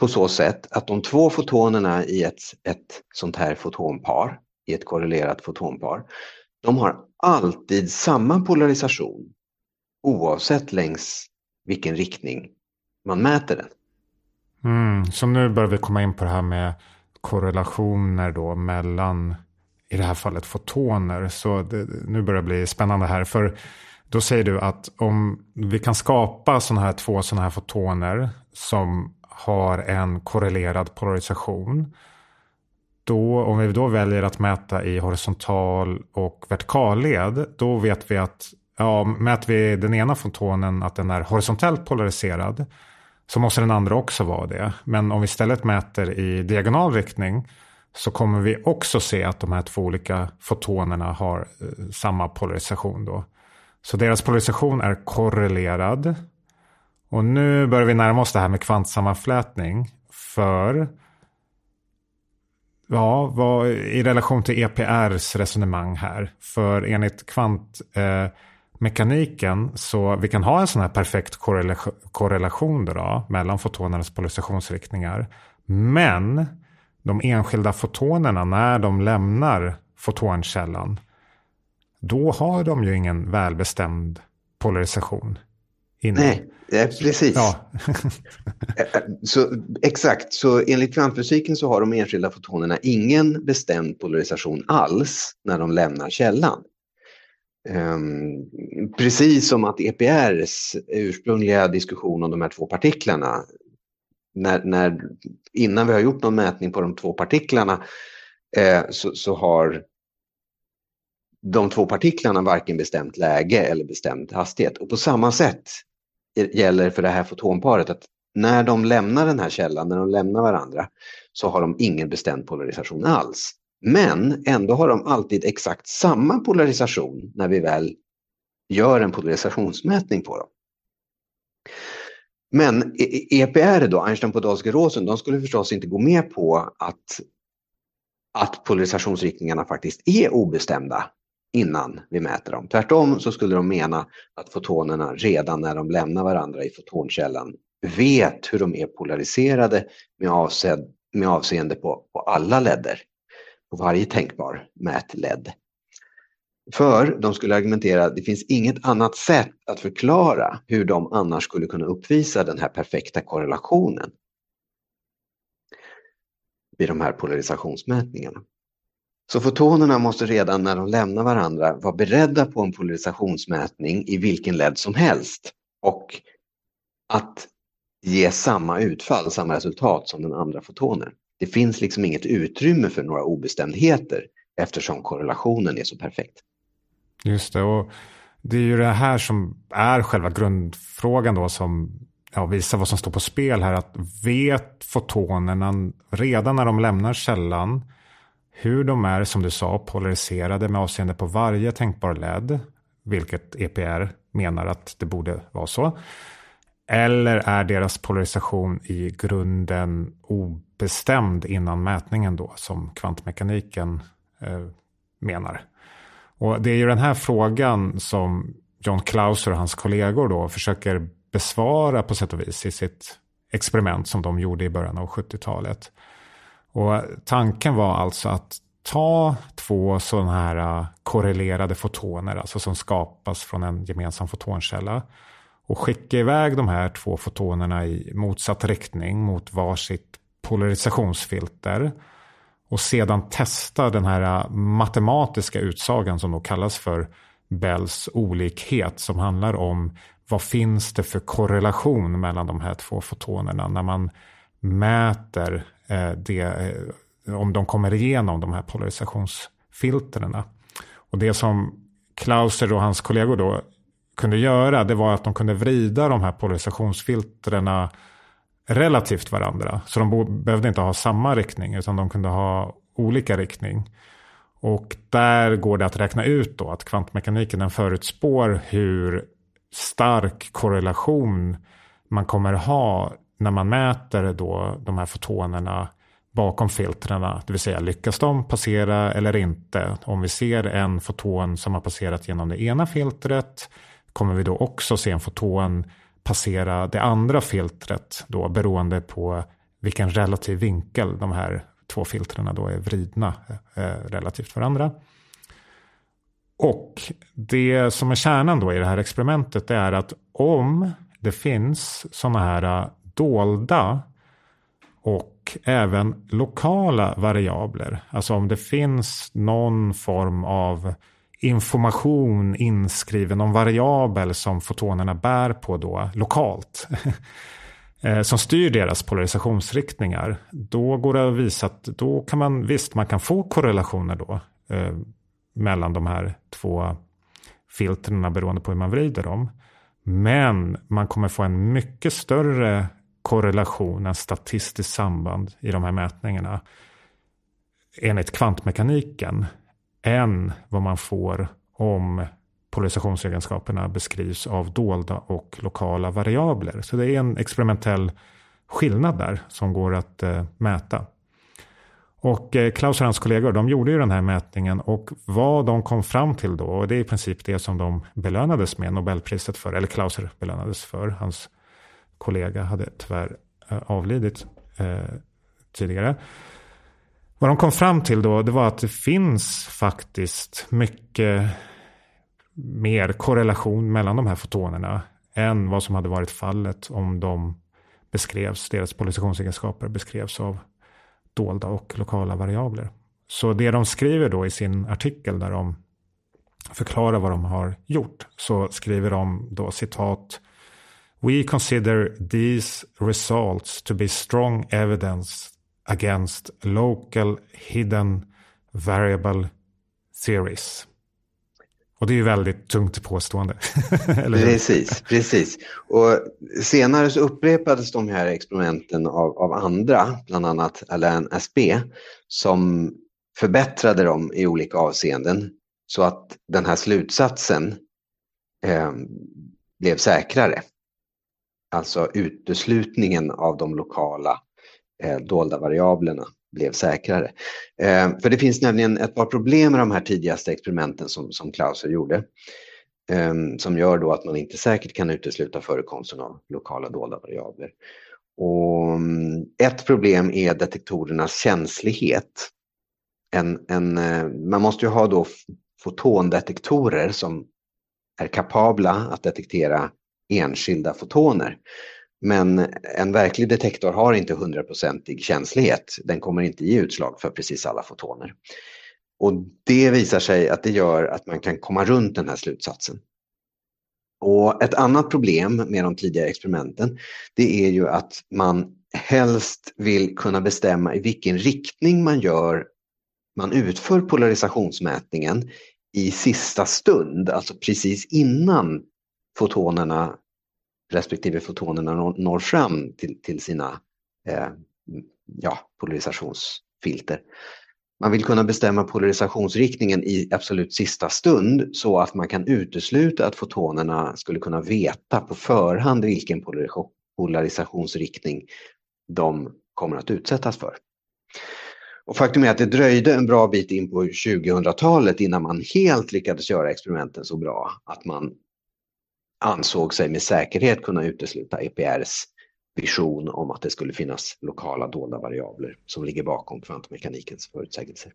på så sätt att de två fotonerna i ett, ett sånt här fotonpar, i ett korrelerat fotonpar, de har alltid samma polarisation oavsett längs vilken riktning man mäter den. Mm, så nu börjar vi komma in på det här med korrelationer då mellan, i det här fallet fotoner. Så det, nu börjar det bli spännande här. För då säger du att om vi kan skapa såna här två sådana här fotoner som har en korrelerad polarisation. Då, om vi då väljer att mäta i horisontal och vertikal led, då vet vi att ja, mäter vi den ena fotonen att den är horisontellt polariserad så måste den andra också vara det. Men om vi istället mäter i diagonal riktning så kommer vi också se att de här två olika fotonerna har eh, samma polarisation. Då. Så deras polarisation är korrelerad och nu börjar vi närma oss det här med kvantsammanflätning. För Ja, vad, i relation till EPRs resonemang här. För enligt kvantmekaniken eh, så vi kan ha en sån här perfekt korrelation, korrelation då, mellan fotonernas polarisationsriktningar. Men de enskilda fotonerna när de lämnar fotonkällan då har de ju ingen välbestämd polarisation. Inne. Nej, precis. Ja. Eh, eh, så, exakt, så enligt kvantfysiken så har de enskilda fotonerna ingen bestämd polarisation alls när de lämnar källan. Um, precis som att EPRs ursprungliga diskussion om de här två partiklarna, när, när, innan vi har gjort någon mätning på de två partiklarna eh, så, så har de två partiklarna varken bestämt läge eller bestämt hastighet. Och på samma sätt gäller för det här fotonparet att när de lämnar den här källan, när de lämnar varandra, så har de ingen bestämd polarisation alls. Men ändå har de alltid exakt samma polarisation när vi väl gör en polarisationsmätning på dem. Men e- EPR då, Einstein på Rosen, de skulle förstås inte gå med på att, att polarisationsriktningarna faktiskt är obestämda innan vi mäter dem. Tvärtom så skulle de mena att fotonerna redan när de lämnar varandra i fotonkällan vet hur de är polariserade med, avsedd, med avseende på, på alla ledder. På varje tänkbar mätled. För de skulle argumentera att det finns inget annat sätt att förklara hur de annars skulle kunna uppvisa den här perfekta korrelationen vid de här polarisationsmätningarna. Så fotonerna måste redan när de lämnar varandra vara beredda på en polarisationsmätning i vilken led som helst och att ge samma utfall, samma resultat som den andra fotonen. Det finns liksom inget utrymme för några obestämdheter eftersom korrelationen är så perfekt. Just det, och det är ju det här som är själva grundfrågan då som ja, visar vad som står på spel här. Att vet fotonerna redan när de lämnar källan hur de är, som du sa, polariserade med avseende på varje tänkbar LED, vilket EPR menar att det borde vara så. Eller är deras polarisation i grunden obestämd innan mätningen då, som kvantmekaniken eh, menar? Och det är ju den här frågan som John Clauser och hans kollegor då försöker besvara på sätt och vis i sitt experiment som de gjorde i början av 70-talet. Och tanken var alltså att ta två sådana här äh, korrelerade fotoner, alltså som skapas från en gemensam fotonkälla och skicka iväg de här två fotonerna i motsatt riktning mot varsitt polarisationsfilter och sedan testa den här äh, matematiska utsagan som då kallas för Bells olikhet som handlar om vad finns det för korrelation mellan de här två fotonerna när man mäter Eh, det, eh, om de kommer igenom de här polarisationsfiltren. Och det som Klauser och hans kollegor då kunde göra det var att de kunde vrida de här polarisationsfiltren relativt varandra. Så de behövde inte ha samma riktning utan de kunde ha olika riktning. Och där går det att räkna ut då att kvantmekaniken den förutspår hur stark korrelation man kommer ha när man mäter då de här fotonerna bakom filtren. Det vill säga lyckas de passera eller inte. Om vi ser en foton som har passerat genom det ena filtret kommer vi då också se en foton passera det andra filtret då beroende på vilken relativ vinkel de här två filtren då är vridna eh, relativt varandra. Och det som är kärnan då i det här experimentet är att om det finns sådana här eh, dolda och även lokala variabler. Alltså om det finns någon form av information inskriven, någon variabel som fotonerna bär på då lokalt. Eh, som styr deras polarisationsriktningar. Då går det att visa att då kan man visst, man kan få korrelationer då. Eh, mellan de här två filtrerna beroende på hur man vrider dem. Men man kommer få en mycket större korrelation, en statistiskt samband i de här mätningarna enligt kvantmekaniken än vad man får om polarisationsegenskaperna beskrivs av dolda och lokala variabler. Så det är en experimentell skillnad där som går att eh, mäta. Och eh, Klaus och hans kollegor de gjorde ju den här mätningen och vad de kom fram till då, och det är i princip det som de belönades med Nobelpriset för, eller Klauser belönades för, hans kollega hade tyvärr eh, avlidit eh, tidigare. Vad de kom fram till då, det var att det finns faktiskt mycket mer korrelation mellan de här fotonerna än vad som hade varit fallet om de beskrevs, deras polarisationsеgenskaper beskrevs av dolda och lokala variabler. Så det de skriver då i sin artikel där de förklarar vad de har gjort så skriver de då citat We consider these results to be strong evidence against local hidden variable theories. Och det är ju väldigt tungt påstående. precis, precis. Och senare så upprepades de här experimenten av, av andra, bland annat Alain Aspect, som förbättrade dem i olika avseenden så att den här slutsatsen eh, blev säkrare. Alltså uteslutningen av de lokala eh, dolda variablerna blev säkrare. Eh, för det finns nämligen ett par problem med de här tidigaste experimenten som, som Klauser gjorde. Eh, som gör då att man inte säkert kan utesluta förekomsten av lokala dolda variabler. Och, mm, ett problem är detektorernas känslighet. En, en, eh, man måste ju ha då fotondetektorer som är kapabla att detektera enskilda fotoner. Men en verklig detektor har inte hundraprocentig känslighet. Den kommer inte ge utslag för precis alla fotoner. Och det visar sig att det gör att man kan komma runt den här slutsatsen. Och ett annat problem med de tidigare experimenten det är ju att man helst vill kunna bestämma i vilken riktning man gör man utför polarisationsmätningen i sista stund, alltså precis innan fotonerna respektive fotonerna når fram till, till sina eh, ja, polarisationsfilter. Man vill kunna bestämma polarisationsriktningen i absolut sista stund så att man kan utesluta att fotonerna skulle kunna veta på förhand vilken polarisationsriktning de kommer att utsättas för. Och faktum är att det dröjde en bra bit in på 2000-talet innan man helt lyckades göra experimenten så bra att man ansåg sig med säkerhet kunna utesluta EPRs vision om att det skulle finnas lokala dolda variabler som ligger bakom kvantmekanikens förutsägelser.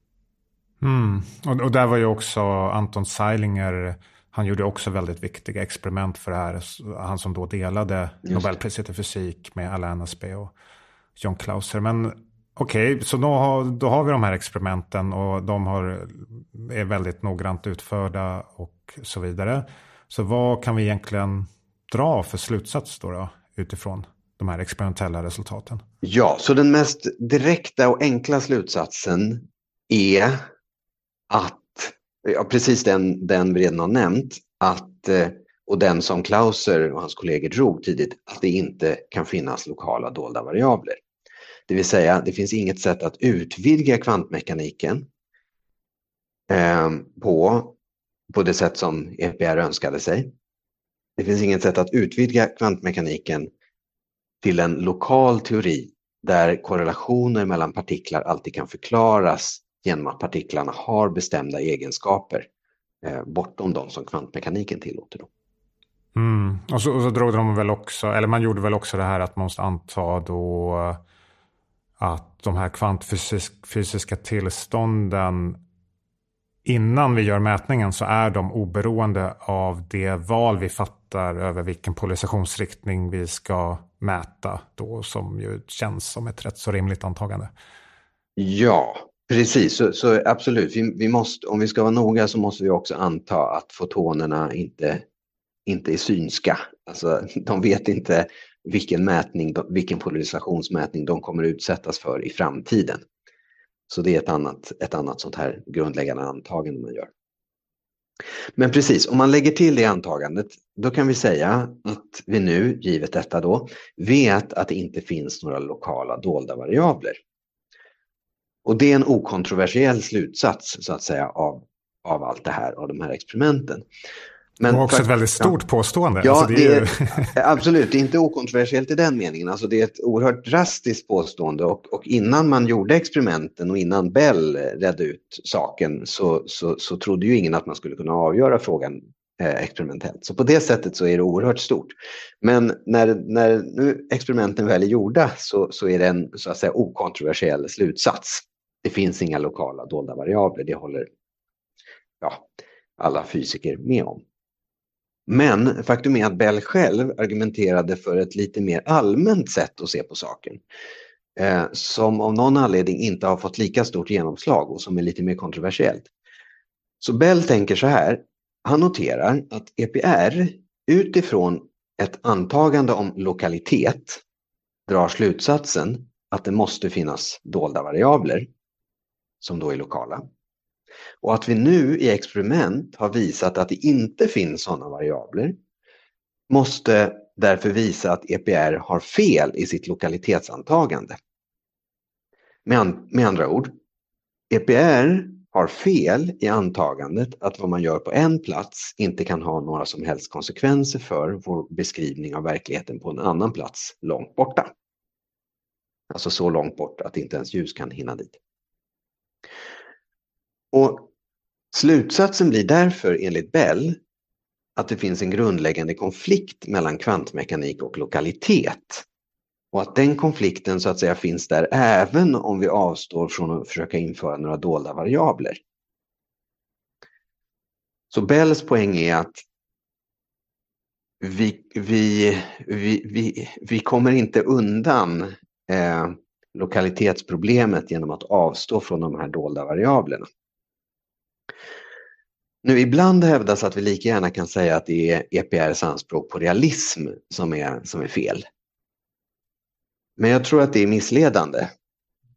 Mm. Och, och, där var ju också Anton Seilinger, han gjorde också väldigt viktiga experiment för det här. Han som då delade Nobelpriset i fysik med Alain Aspect och John Clauser. Men okej, okay, så då har, då har vi de här experimenten och de har, är väldigt noggrant utförda och så vidare. Så vad kan vi egentligen dra för slutsats då, då utifrån de här experimentella resultaten? Ja, så den mest direkta och enkla slutsatsen är att, ja, precis den, den vi redan har nämnt, att, eh, och den som Clauser och hans kollegor drog tidigt, att det inte kan finnas lokala dolda variabler. Det vill säga, det finns inget sätt att utvidga kvantmekaniken eh, på, på det sätt som EPR önskade sig. Det finns inget sätt att utvidga kvantmekaniken till en lokal teori där korrelationer mellan partiklar alltid kan förklaras genom att partiklarna har bestämda egenskaper eh, bortom de som kvantmekaniken tillåter. Då. Mm. Och, så, och så drog de väl också, eller man gjorde väl också det här att man måste anta då eh, att de här kvantfysiska tillstånden innan vi gör mätningen så är de oberoende av det val vi fattar över vilken polarisationsriktning vi ska mäta då som ju känns som ett rätt så rimligt antagande. Ja, precis. Så, så absolut, vi, vi, måste, om vi ska vara noga så måste vi också anta att fotonerna inte, inte är synska. Alltså, de vet inte vilken, mätning, vilken polarisationsmätning de kommer utsättas för i framtiden. Så det är ett annat, ett annat sånt här grundläggande antagande man gör. Men precis, om man lägger till det antagandet, då kan vi säga att vi nu, givet detta då, vet att det inte finns några lokala dolda variabler. Och det är en okontroversiell slutsats så att säga av, av allt det här, av de här experimenten. Men och också för, ett väldigt stort ja. påstående. Ja, alltså det är, det är absolut, det är inte okontroversiellt i den meningen. Alltså det är ett oerhört drastiskt påstående och, och innan man gjorde experimenten och innan Bell redde ut saken så, så, så trodde ju ingen att man skulle kunna avgöra frågan eh, experimentellt. Så på det sättet så är det oerhört stort. Men när, när nu experimenten väl är gjorda så, så är det en så att säga okontroversiell slutsats. Det finns inga lokala dolda variabler, det håller ja, alla fysiker med om. Men faktum är att Bell själv argumenterade för ett lite mer allmänt sätt att se på saken. Eh, som av någon anledning inte har fått lika stort genomslag och som är lite mer kontroversiellt. Så Bell tänker så här, han noterar att EPR utifrån ett antagande om lokalitet drar slutsatsen att det måste finnas dolda variabler som då är lokala. Och att vi nu i experiment har visat att det inte finns sådana variabler måste därför visa att EPR har fel i sitt lokalitetsantagande. Med, an med andra ord, EPR har fel i antagandet att vad man gör på en plats inte kan ha några som helst konsekvenser för vår beskrivning av verkligheten på en annan plats långt borta. Alltså så långt bort att inte ens ljus kan hinna dit. Och Slutsatsen blir därför enligt Bell att det finns en grundläggande konflikt mellan kvantmekanik och lokalitet. Och att den konflikten så att säga finns där även om vi avstår från att försöka införa några dolda variabler. Så Bells poäng är att vi, vi, vi, vi, vi kommer inte undan eh, lokalitetsproblemet genom att avstå från de här dolda variablerna. Nu ibland hävdas att vi lika gärna kan säga att det är EPRs anspråk på realism som är, som är fel. Men jag tror att det är missledande.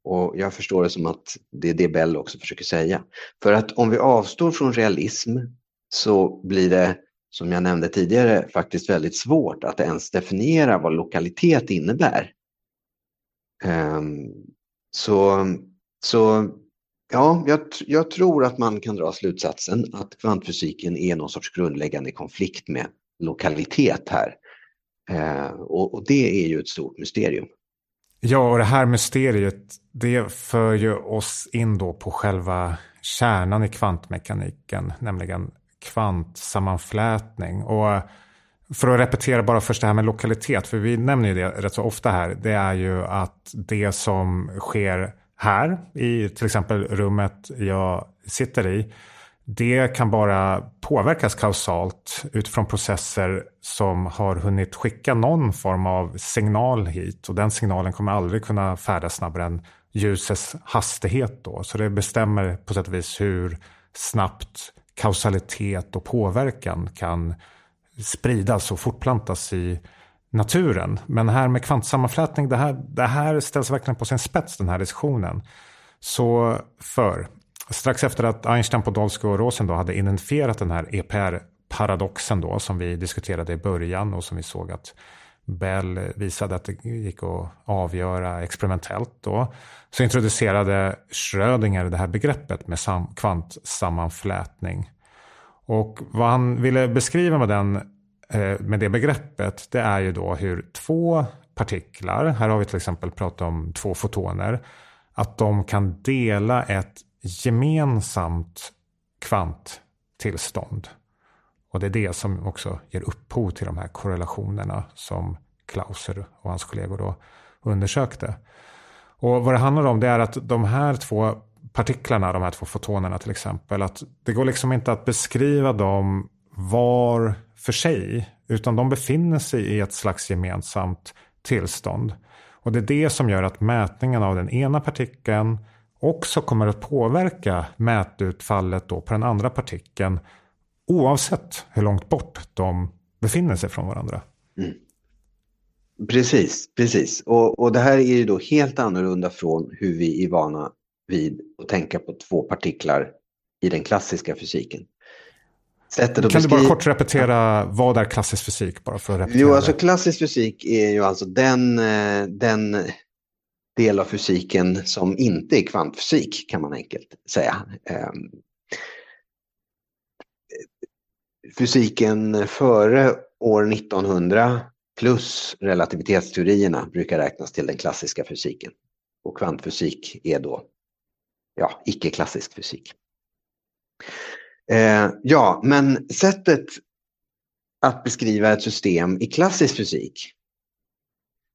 Och jag förstår det som att det är det Bell också försöker säga. För att om vi avstår från realism så blir det, som jag nämnde tidigare, faktiskt väldigt svårt att ens definiera vad lokalitet innebär. Um, så, så ja, jag, jag, tror att man kan dra slutsatsen att kvantfysiken är någon sorts grundläggande konflikt med lokalitet här. Eh, och, och det är ju ett stort mysterium. Ja, och det här mysteriet, det för ju oss in då på själva kärnan i kvantmekaniken, nämligen kvantsammanflätning. Och eh, för att repetera bara först det här med lokalitet, för vi nämner ju det rätt så ofta här, det är ju att det som sker här i till exempel rummet jag sitter i, det kan bara påverkas kausalt utifrån processer som har hunnit skicka någon form av signal hit och den signalen kommer aldrig kunna färdas snabbare än ljusets hastighet då. Så det bestämmer på sätt och vis hur snabbt kausalitet och påverkan kan spridas och fortplantas i naturen. Men här med kvantsammanflätning, det här, det här ställs verkligen på sin spets den här diskussionen. Så för strax efter att Einstein, Podolsky och Rosen då hade identifierat den här EPR-paradoxen då som vi diskuterade i början och som vi såg att Bell visade att det gick att avgöra experimentellt då. Så introducerade Schrödinger det här begreppet med kvantsammanflätning. Och vad han ville beskriva med, den, Eh, med det begreppet det är ju då hur två partiklar, här har vi till exempel pratat om två fotoner, att de kan dela ett gemensamt kvanttillstånd. Och det är det som också ger upphov till de här korrelationerna som Clauser och hans kollegor då undersökte. Och vad det handlar om det är att de här två partiklarna, de här två fotonerna till exempel, att det går liksom inte att beskriva dem var för sig, utan de befinner sig i ett slags gemensamt tillstånd. Och det är det som gör att mätningen av den ena partikeln också kommer att påverka mätutfallet då på den andra partikeln oavsett hur långt bort de befinner sig från varandra. Mm. Precis, precis. Och, och det här är ju då helt annorlunda från hur vi är vana vid att tänka på två partiklar i den klassiska fysiken. Sättet kan du bara kort repetera vad är klassisk fysik? Bara för att repetera jo, alltså klassisk fysik är ju alltså den, eh, den del av fysiken som inte är kvantfysik kan man enkelt säga. Ehm, fysiken före år 1900 plus relativitetsteorierna brukar räknas till den klassiska fysiken. Och kvantfysik är då ja, icke-klassisk fysik. Eh, ja, men sättet att beskriva ett system i klassisk fysik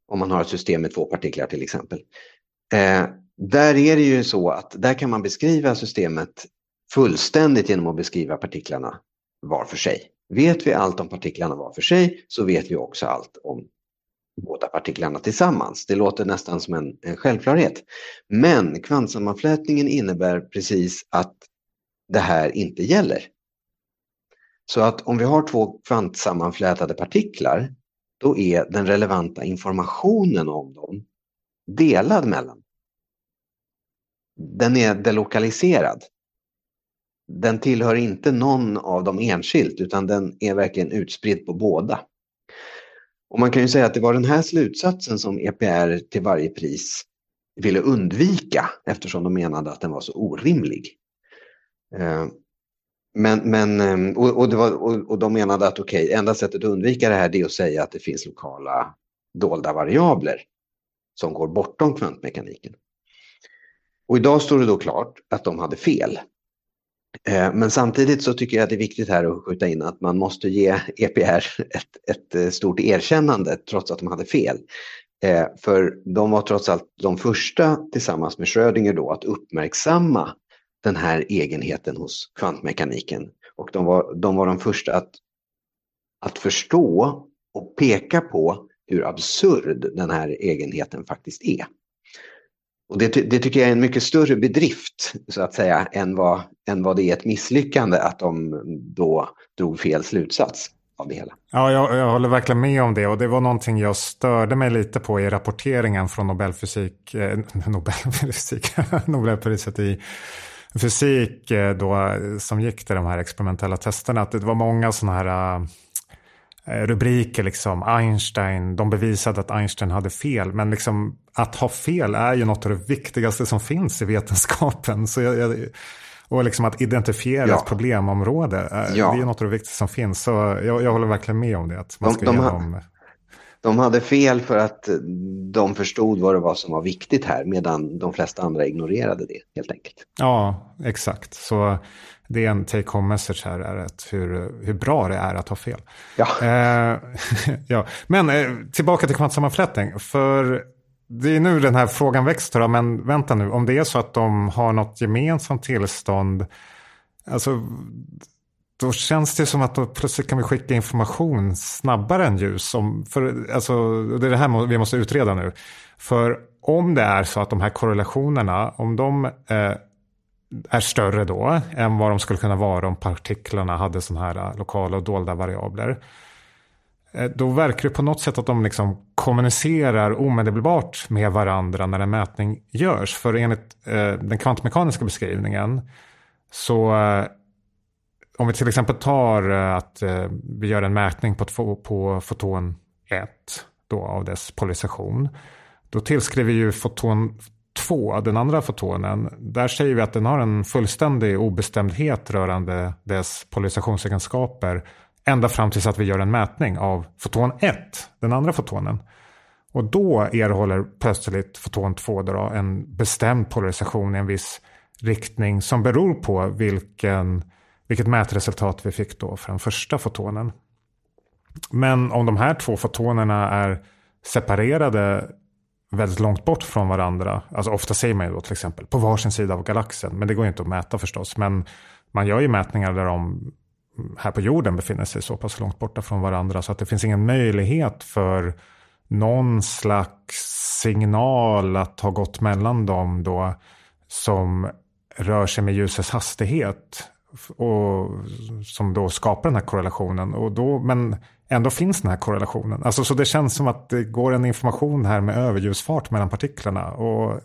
om man har ett system med två partiklar till exempel. Eh, där är det ju så att där kan man beskriva systemet fullständigt genom att beskriva partiklarna var för sig. Vet vi allt om partiklarna var för sig så vet vi också allt om båda partiklarna tillsammans. Det låter nästan som en, en självklarhet. Men kvantsammanflätningen innebär precis att det här inte gäller. Så att om vi har två kvantsammanflätade partiklar då är den relevanta informationen om dem delad mellan. Den är delokaliserad. Den tillhör inte någon av dem enskilt utan den är verkligen utspridd på båda. Och man kan ju säga att det var den här slutsatsen som EPR till varje pris ville undvika eftersom de menade att den var så orimlig. Eh, men, men, ehm, och, och, var, och, och de menade att okej, okay, enda sättet att undvika det här är att säga att det finns lokala dolda variabler som går bortom kvantmekaniken. Och idag står det då klart att de hade fel. Eh, men samtidigt så tycker jag att det är viktigt här att skjuta in att man måste ge EPR ett, ett eh, stort erkännande trots att de hade fel. För de var trots allt de första tillsammans med Schrödinger då att uppmärksamma den här egenheten hos kvantmekaniken Och de var de, var de första att, att förstå och peka på hur absurd den här egenheten faktiskt är. Och det, det, tycker jag är en mycket större bedrift så att säga än vad, än vad det är ett misslyckande att de då drog fel slutsats av det hela. Ja, jag, jag håller verkligen med om det och det var någonting jag störde mig lite på i rapporteringen från Nobelfysik, eh, Nobelfysik, Nobelpriset i fysik eh, då, som gick till de här experimentella testerna. Att det var många sådana här uh, rubriker, liksom Einstein, de bevisade att Einstein hade fel. Men liksom, att ha fel är ju något av det viktigaste som finns i vetenskapen. Så jag, jag och liksom att identifiera ja. ett problemområde, eh, ja. det är något av det viktigaste som finns. Så jag, jag håller verkligen med om det. Att man de, de, ha, de hade fel för att de förstod vad det var som var viktigt här, medan de flesta andra ignorerade det helt enkelt. Ja, exakt. Så det är en take home message här, är att hur, hur bra det är att ha fel. Ja. Eh, ja. Men eh, tillbaka till kvantsammanflätning. För det är nu den här frågan växer, men vänta nu, om det är så att de har något gemensamt tillstånd, alltså då känns det som att då plötsligt kan vi skicka information snabbare än ljus. Om, för, alltså, det är det här vi måste utreda nu. För om det är så att de här korrelationerna, om de eh, är större då än vad de skulle kunna vara om partiklarna hade sådana här eh, lokala och dolda variabler. Eh, då verkar det på något sätt att de liksom kommunicerar omedelbart med varandra när en mätning görs. För enligt eh, den kvantmekaniska beskrivningen så eh, om vi till exempel tar eh, att eh, vi gör en mätning på, på foton 1 då av dess polarisation. Då tillskriver ju foton 2, den andra fotonen, där säger vi att den har en fullständig obestämdhet rörande dess polarisationsegenskaper Ända fram tills att vi gör en mätning av foton 1, den andra fotonen. Och då erhåller plötsligt foton 2 då en bestämd polarisation i en viss riktning som beror på vilken, vilket mätresultat vi fick då för den första fotonen. Men om de här två fotonerna är separerade väldigt långt bort från varandra. Alltså ofta säger man ju då till exempel på varsin sida av galaxen. Men det går ju inte att mäta förstås. Men man gör ju mätningar där de här på jorden befinner sig så pass långt borta från varandra så att det finns ingen möjlighet för någon slags signal att ha gått mellan dem då som rör sig med ljusets hastighet och som då skapar den här korrelationen. Och då, men ändå finns den här korrelationen. Alltså, så det känns som att det går en information här med överljusfart mellan partiklarna. Och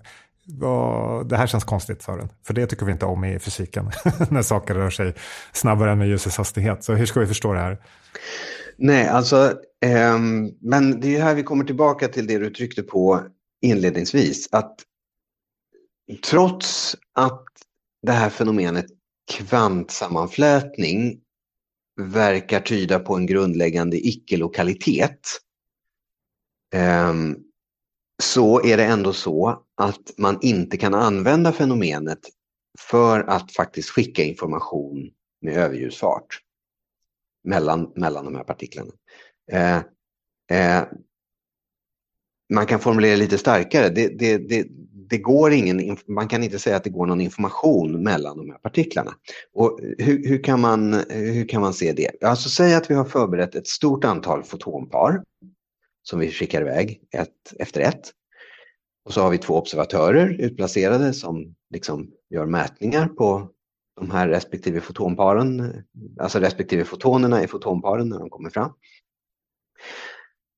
det här känns konstigt för den. För det tycker vi inte om i fysiken. när saker rör sig snabbare än med ljusets hastighet. Så hur ska vi förstå det här? Nej, alltså, eh, men det är här vi kommer tillbaka till det du tryckte på inledningsvis. Att trots att det här fenomenet kvantsammanflätning verkar tyda på en grundläggande icke-lokalitet ehm, så är det ändå så att man inte kan använda fenomenet för att faktiskt skicka information med överljusfart mellan, mellan de här partiklarna. Eh, eh, man kan formulera lite starkare. Det, det, det, det, går ingen, man kan inte säga att det går någon information mellan de här partiklarna. Och hur, hur, kan, man, hur kan man se det? Alltså säg att vi har förberett ett stort antal fotonpar som vi skickar iväg ett efter ett. Och så har vi två observatörer utplacerade som liksom gör mätningar på de här respektive fotonparen, alltså respektive fotonerna i fotonparen när de kommer fram.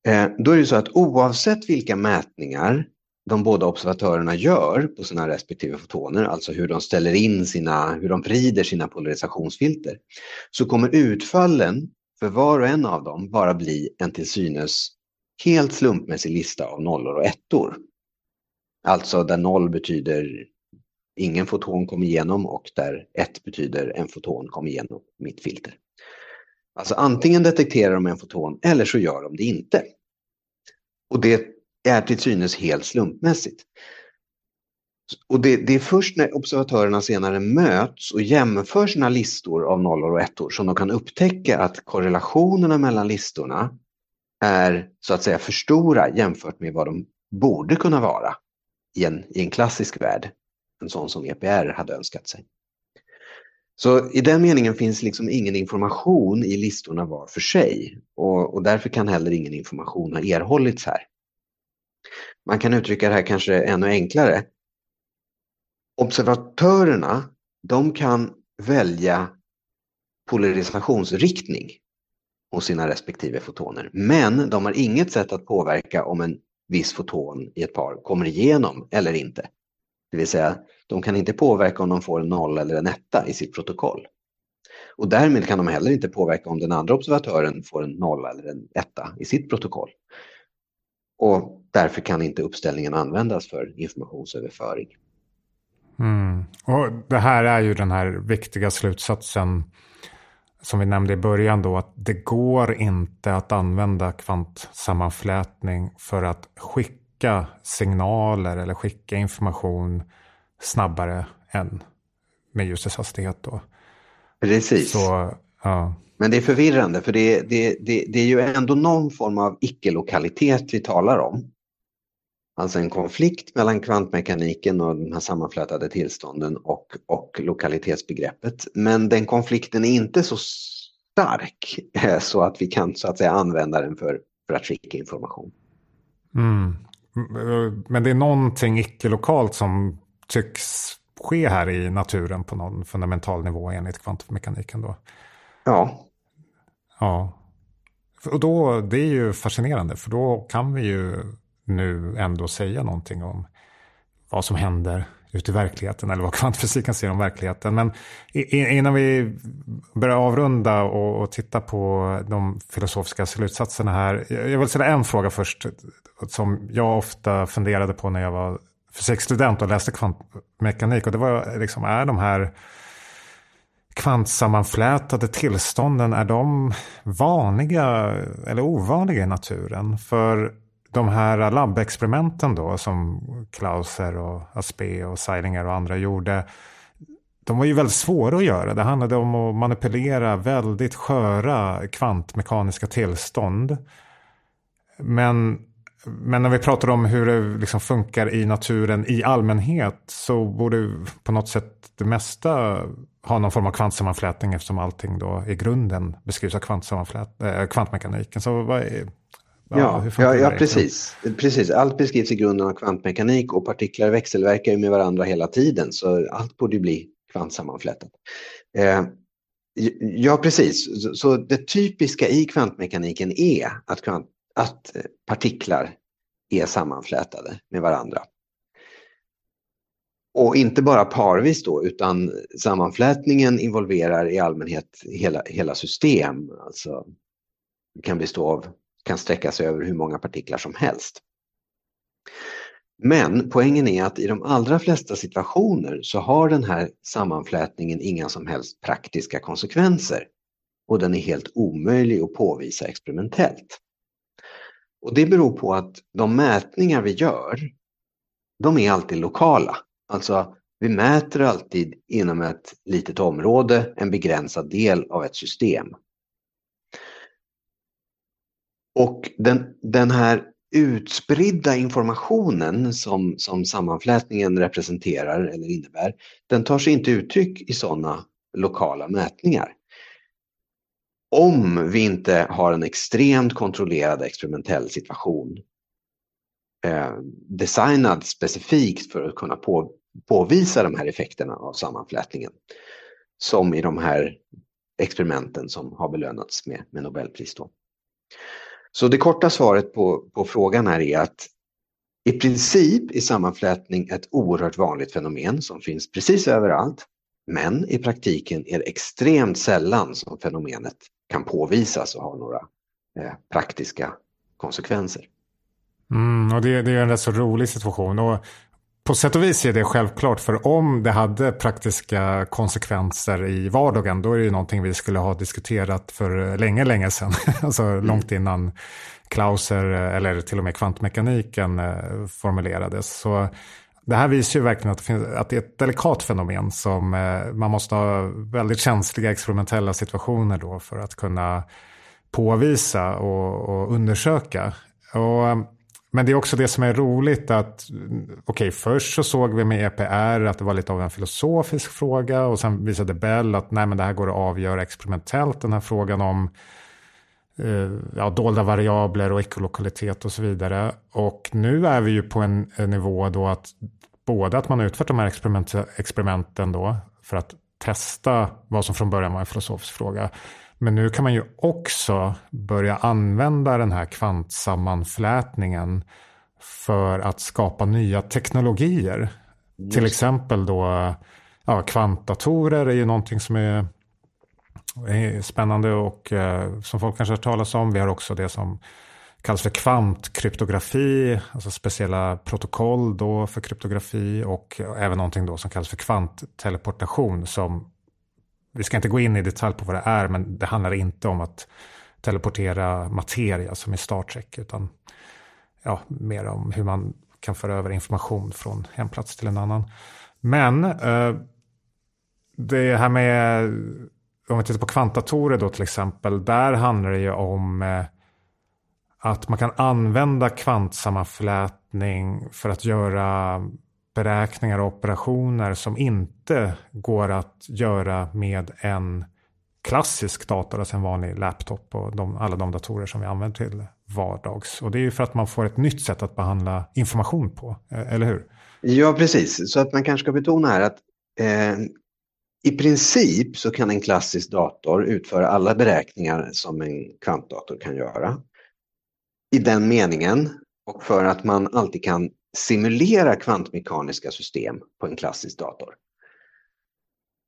Eh, då är det så att oavsett vilka mätningar de båda observatörerna gör på sina respektive fotoner, alltså hur de ställer in sina, hur de vrider sina polarisationsfilter, så kommer utfallen för var och en av dem bara bli en till synes helt slumpmässig lista av nollor och ettor. Alltså där noll betyder ingen foton kom igenom och där ett betyder en foton kom igenom mitt filter. Alltså antingen detekterar de en foton eller så gör de det inte. Och det är till synes helt slumpmässigt. Och det, det, är först när observatörerna senare möts och jämför sina listor av nollor och ettor som de kan upptäcka att korrelationerna mellan listorna är så att säga för stora jämfört med vad de borde kunna vara i en, i en klassisk värld. En sån som EPR hade önskat sig. Så i den meningen finns liksom ingen information i listorna var för sig och, och därför kan heller ingen information ha erhållits här. Man kan uttrycka det här kanske ännu enklare. Observatörerna, de kan välja polarisationsriktning hos sina respektive fotoner. Men de har inget sätt att påverka om en viss foton i ett par kommer igenom eller inte. Det vill säga, de kan inte påverka om de får en noll eller en etta i sitt protokoll. Och därmed kan de heller inte påverka om den andra observatören får en nolla eller en etta i sitt protokoll. Och därför kan inte uppställningen användas för informationsöverföring. Mm. Och det här är ju den här viktiga slutsatsen som vi nämnde i början då, att det går inte att använda kvantsammanflätning för att skicka signaler eller skicka information snabbare än med ljusets hastighet. Då. Precis. Så, ja. Men det är förvirrande för det, det, det, det är ju ändå någon form av icke-lokalitet vi talar om. Alltså en konflikt mellan kvantmekaniken och de här sammanflätade tillstånden och, och lokalitetsbegreppet. Men den konflikten är inte så stark eh, så att vi kan så att säga använda den för, för att skicka information. Mm. Men det är någonting icke-lokalt som tycks ske här i naturen på någon fundamental nivå enligt kvantmekaniken då? Ja. Ja. Och då, det är ju fascinerande för då kan vi ju nu ändå säga någonting om vad som händer ute i verkligheten eller vad kvantfysiken säger om verkligheten. Men innan vi börjar avrunda och, och titta på de filosofiska slutsatserna här. Jag vill ställa en fråga först som jag ofta funderade på när jag var fysikstudent och läste kvantmekanik. Och det var liksom, är de här kvantsammanflätade tillstånden, är de vanliga eller ovanliga i naturen? För de här labbexperimenten då som Klauser och Aspe och Seilinger och andra gjorde. De var ju väldigt svåra att göra. Det handlade om att manipulera väldigt sköra kvantmekaniska tillstånd. Men, men när vi pratar om hur det liksom funkar i naturen i allmänhet så borde på något sätt det mesta ha någon form av kvantsammanflätning eftersom allting då i grunden beskrivs av äh, kvantmekaniken. Så vad är, Ja, ja, ja precis. precis. Allt beskrivs i grunden av kvantmekanik och partiklar växelverkar ju med varandra hela tiden så allt borde bli kvantsammanflätat. Eh, ja, precis. Så, så, det typiska i kvantmekaniken är att, kvant, att partiklar är sammanflätade med varandra. Och inte bara parvis då, utan sammanflätningen involverar i allmänhet hela, hela system. Alltså, det kan bestå av kan sträcka sig över hur många partiklar som helst. Men poängen är att i de allra flesta situationer så har den här sammanflätningen inga som helst praktiska konsekvenser och den är helt omöjlig att påvisa experimentellt. Och det beror på att de mätningar vi gör, de är alltid lokala. Alltså, vi mäter alltid inom ett litet område, en begränsad del av ett system. Och den, den här utspridda informationen som, som sammanflätningen representerar eller innebär, den tar sig inte uttryck i sådana lokala mätningar. Om vi inte har en extremt kontrollerad experimentell situation eh, designad specifikt för att kunna på, påvisa de här effekterna av sammanflätningen. Som i de här experimenten som har belönats med, med Nobelpris. Då. Så det korta svaret på, på frågan här är att i princip är sammanflätning ett oerhört vanligt fenomen som finns precis överallt. Men i praktiken är det extremt sällan som fenomenet kan påvisas och ha några eh, praktiska konsekvenser. Mm, och det, det, är en rätt så rolig situation. Och på sätt och vis är det självklart, för om det hade praktiska konsekvenser i vardagen, då är det ju någonting vi skulle ha diskuterat för länge, länge sedan. alltså mm. långt innan Klauser eller till och med kvantmekaniken eh, formulerades. Så det här visar ju verkligen att det, finns, att det är ett delikat fenomen som eh, man måste ha väldigt känsliga experimentella situationer då för att kunna påvisa och, och undersöka. Och men det är också det som är roligt att, okej okay, först så såg vi med EPR att det var lite av en filosofisk fråga och sen visade Bell att nej men det här går att avgöra experimentellt, den här frågan om eh, ja, dolda variabler och ekolokalitet och så vidare. Och nu är vi ju på en, en nivå då att både att man har utfört de här experiment, experimenten då för att testa vad som från början var en filosofisk fråga. Men nu kan man ju också börja använda den här kvantsammanflätningen för att skapa nya teknologier. Just. Till exempel då ja, kvantdatorer är ju någonting som är, är spännande och eh, som folk kanske har talas om. Vi har också det som kallas för kvantkryptografi, alltså speciella protokoll då för kryptografi och även någonting då som kallas för kvantteleportation som vi ska inte gå in i detalj på vad det är, men det handlar inte om att teleportera materia som i Star Trek, utan ja, mer om hur man kan föra över information från en plats till en annan. Men eh, det här med, om vi tittar på kvantdatorer då till exempel, där handlar det ju om eh, att man kan använda kvantsammanflätning för att göra beräkningar och operationer som inte går att göra med en klassisk dator, alltså en vanlig laptop och de, alla de datorer som vi använder till vardags. Och det är ju för att man får ett nytt sätt att behandla information på, eh, eller hur? Ja, precis. Så att man kanske ska betona här att eh, i princip så kan en klassisk dator utföra alla beräkningar som en kvantdator kan göra. I den meningen och för att man alltid kan simulera kvantmekaniska system på en klassisk dator.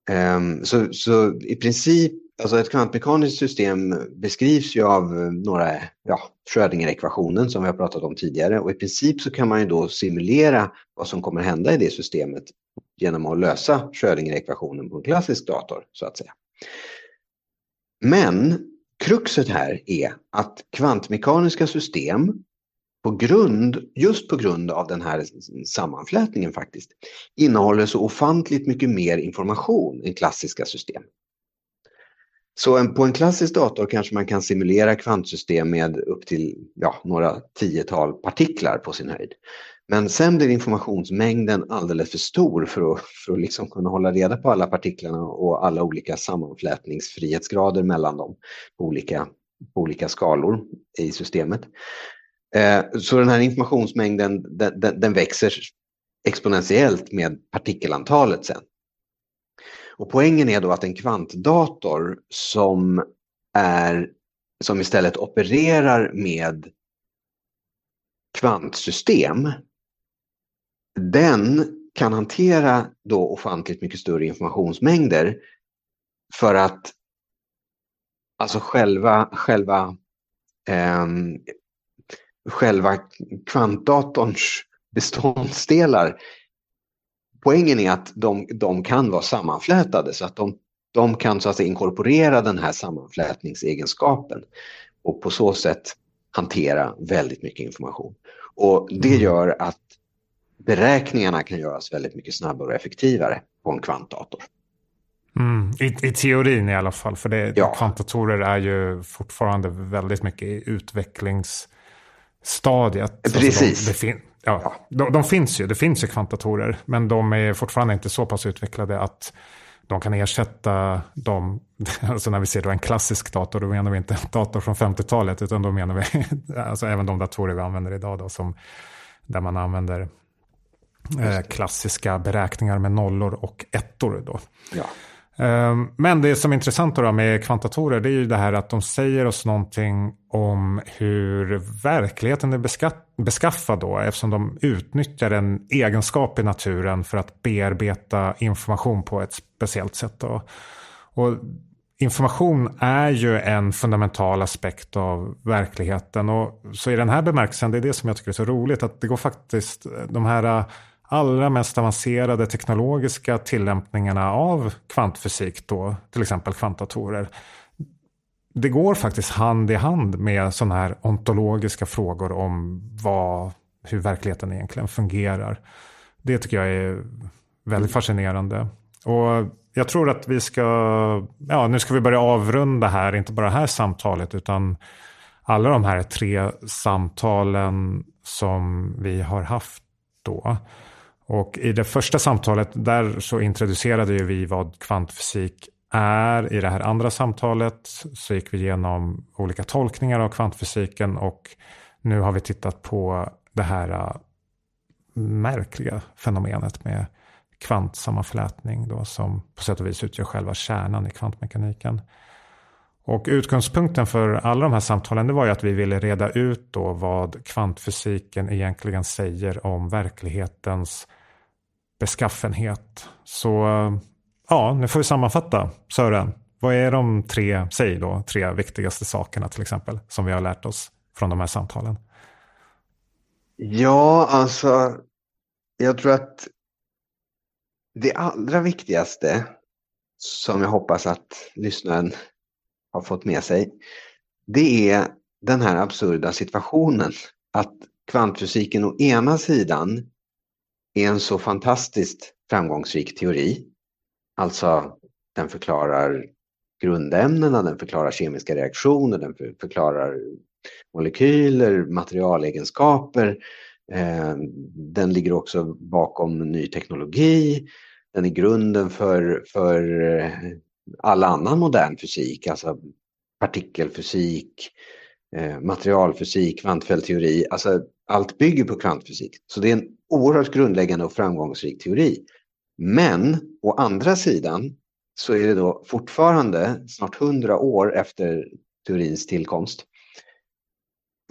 Ehm, så, så, i princip, alltså ett kvantmekaniskt system beskrivs ju av eh, några, ja, Schrödinger-ekvationen som vi har pratat om tidigare och i princip så kan man ju då simulera vad som kommer hända i det systemet genom att lösa Schrödinger-ekvationen på en klassisk dator så att säga. Men kruxet här är att kvantmekaniska system på grund, just på grund av den här sammanflätningen faktiskt, innehåller så ofantligt mycket mer information än klassiska system. Så en, på en klassisk dator kanske man kan simulera kvantsystem med upp till ja, några tiotal partiklar på sin höjd. Men sen blir informationsmängden alldeles för stor för att, för att liksom kunna hålla reda på alla partiklarna och alla olika sammanflätningsfrihetsgrader mellan dem på olika, på olika skalor i systemet. Eh, så den här informationsmängden den, den, den, växer exponentiellt med partikelantalet sen. Och poängen är då att en kvantdator som, är, som istället opererar med kvantsystem, den kan hantera då ofantligt mycket större informationsmängder för att alltså själva, själva eh, själva kvantdatorns beståndsdelar. Poängen är att de, de kan vara sammanflätade så att de, de kan så att säga, inkorporera den här sammanflätningsegenskapen och på så sätt hantera väldigt mycket information. Och det mm. gör att beräkningarna kan göras väldigt mycket snabbare och effektivare på en kvantdator. Mm, i, I teorin i alla fall, för det, ja. kvantdatorer är ju fortfarande väldigt mycket i utvecklings stadiet. Precis. Alltså de, ja, ja. De, de, finns ju, det finns ju kvantdatorer. Men de är fortfarande inte så pass utvecklade att de kan ersätta dem. Alltså när vi ser då en klassisk dator, då menar vi inte en dator från 50-talet, utan då menar vi alltså även de datorer vi använder idag, då, som, där man använder eh, klassiska beräkningar med nollor och ettor. Då. Ja. Ehm, men det som är intressant då med kvantatorer det är ju det här att de säger oss någonting om hur verkligheten är beskaffad då eftersom de utnyttjar en egenskap i naturen för att bearbeta information på ett speciellt sätt. Då. Och information är ju en fundamental aspekt av verkligheten och så i den här bemärkelsen, det är det som jag tycker är så roligt att det går faktiskt de här allra mest avancerade teknologiska tillämpningarna av kvantfysik, då, till exempel kvantdatorer, det går faktiskt hand i hand med sådana här ontologiska frågor om vad, hur verkligheten egentligen fungerar. Det tycker jag är väldigt fascinerande. Och jag tror att vi ska, ja nu ska vi börja avrunda här, inte bara det här samtalet utan alla de här tre samtalen som vi har haft då. Och i det första samtalet där så introducerade ju vi vad kvantfysik är. I det här andra samtalet så gick vi igenom olika tolkningar av kvantfysiken och nu har vi tittat på det här äh, märkliga fenomenet med kvantsammanflätning då, som på sätt och vis utgör själva kärnan i kvantmekaniken. Och utgångspunkten för alla de här samtalen det var ju att vi ville reda ut då vad kvantfysiken egentligen säger om verklighetens beskaffenhet. Så ja, nu får vi sammanfatta. Sören, vad är de tre, säg då, tre viktigaste sakerna till exempel som vi har lärt oss från de här samtalen? Ja, alltså jag tror att det allra viktigaste som jag hoppas att lyssnaren har fått med sig, det är den här absurda situationen att kvantfysiken å ena sidan är en så fantastiskt framgångsrik teori. Alltså den förklarar grundämnena, den förklarar kemiska reaktioner, den förklarar molekyler, materialegenskaper. Eh, den ligger också bakom ny teknologi. Den är grunden för, för eh, all annan modern fysik, alltså partikelfysik, eh, Eh, materialfysik, kvantfältteori. Alltså allt bygger på kvantfysik. Så det är en oerhört grundläggande och framgångsrik teori. Men å andra sidan så är det då fortfarande, snart hundra år efter teorins tillkomst,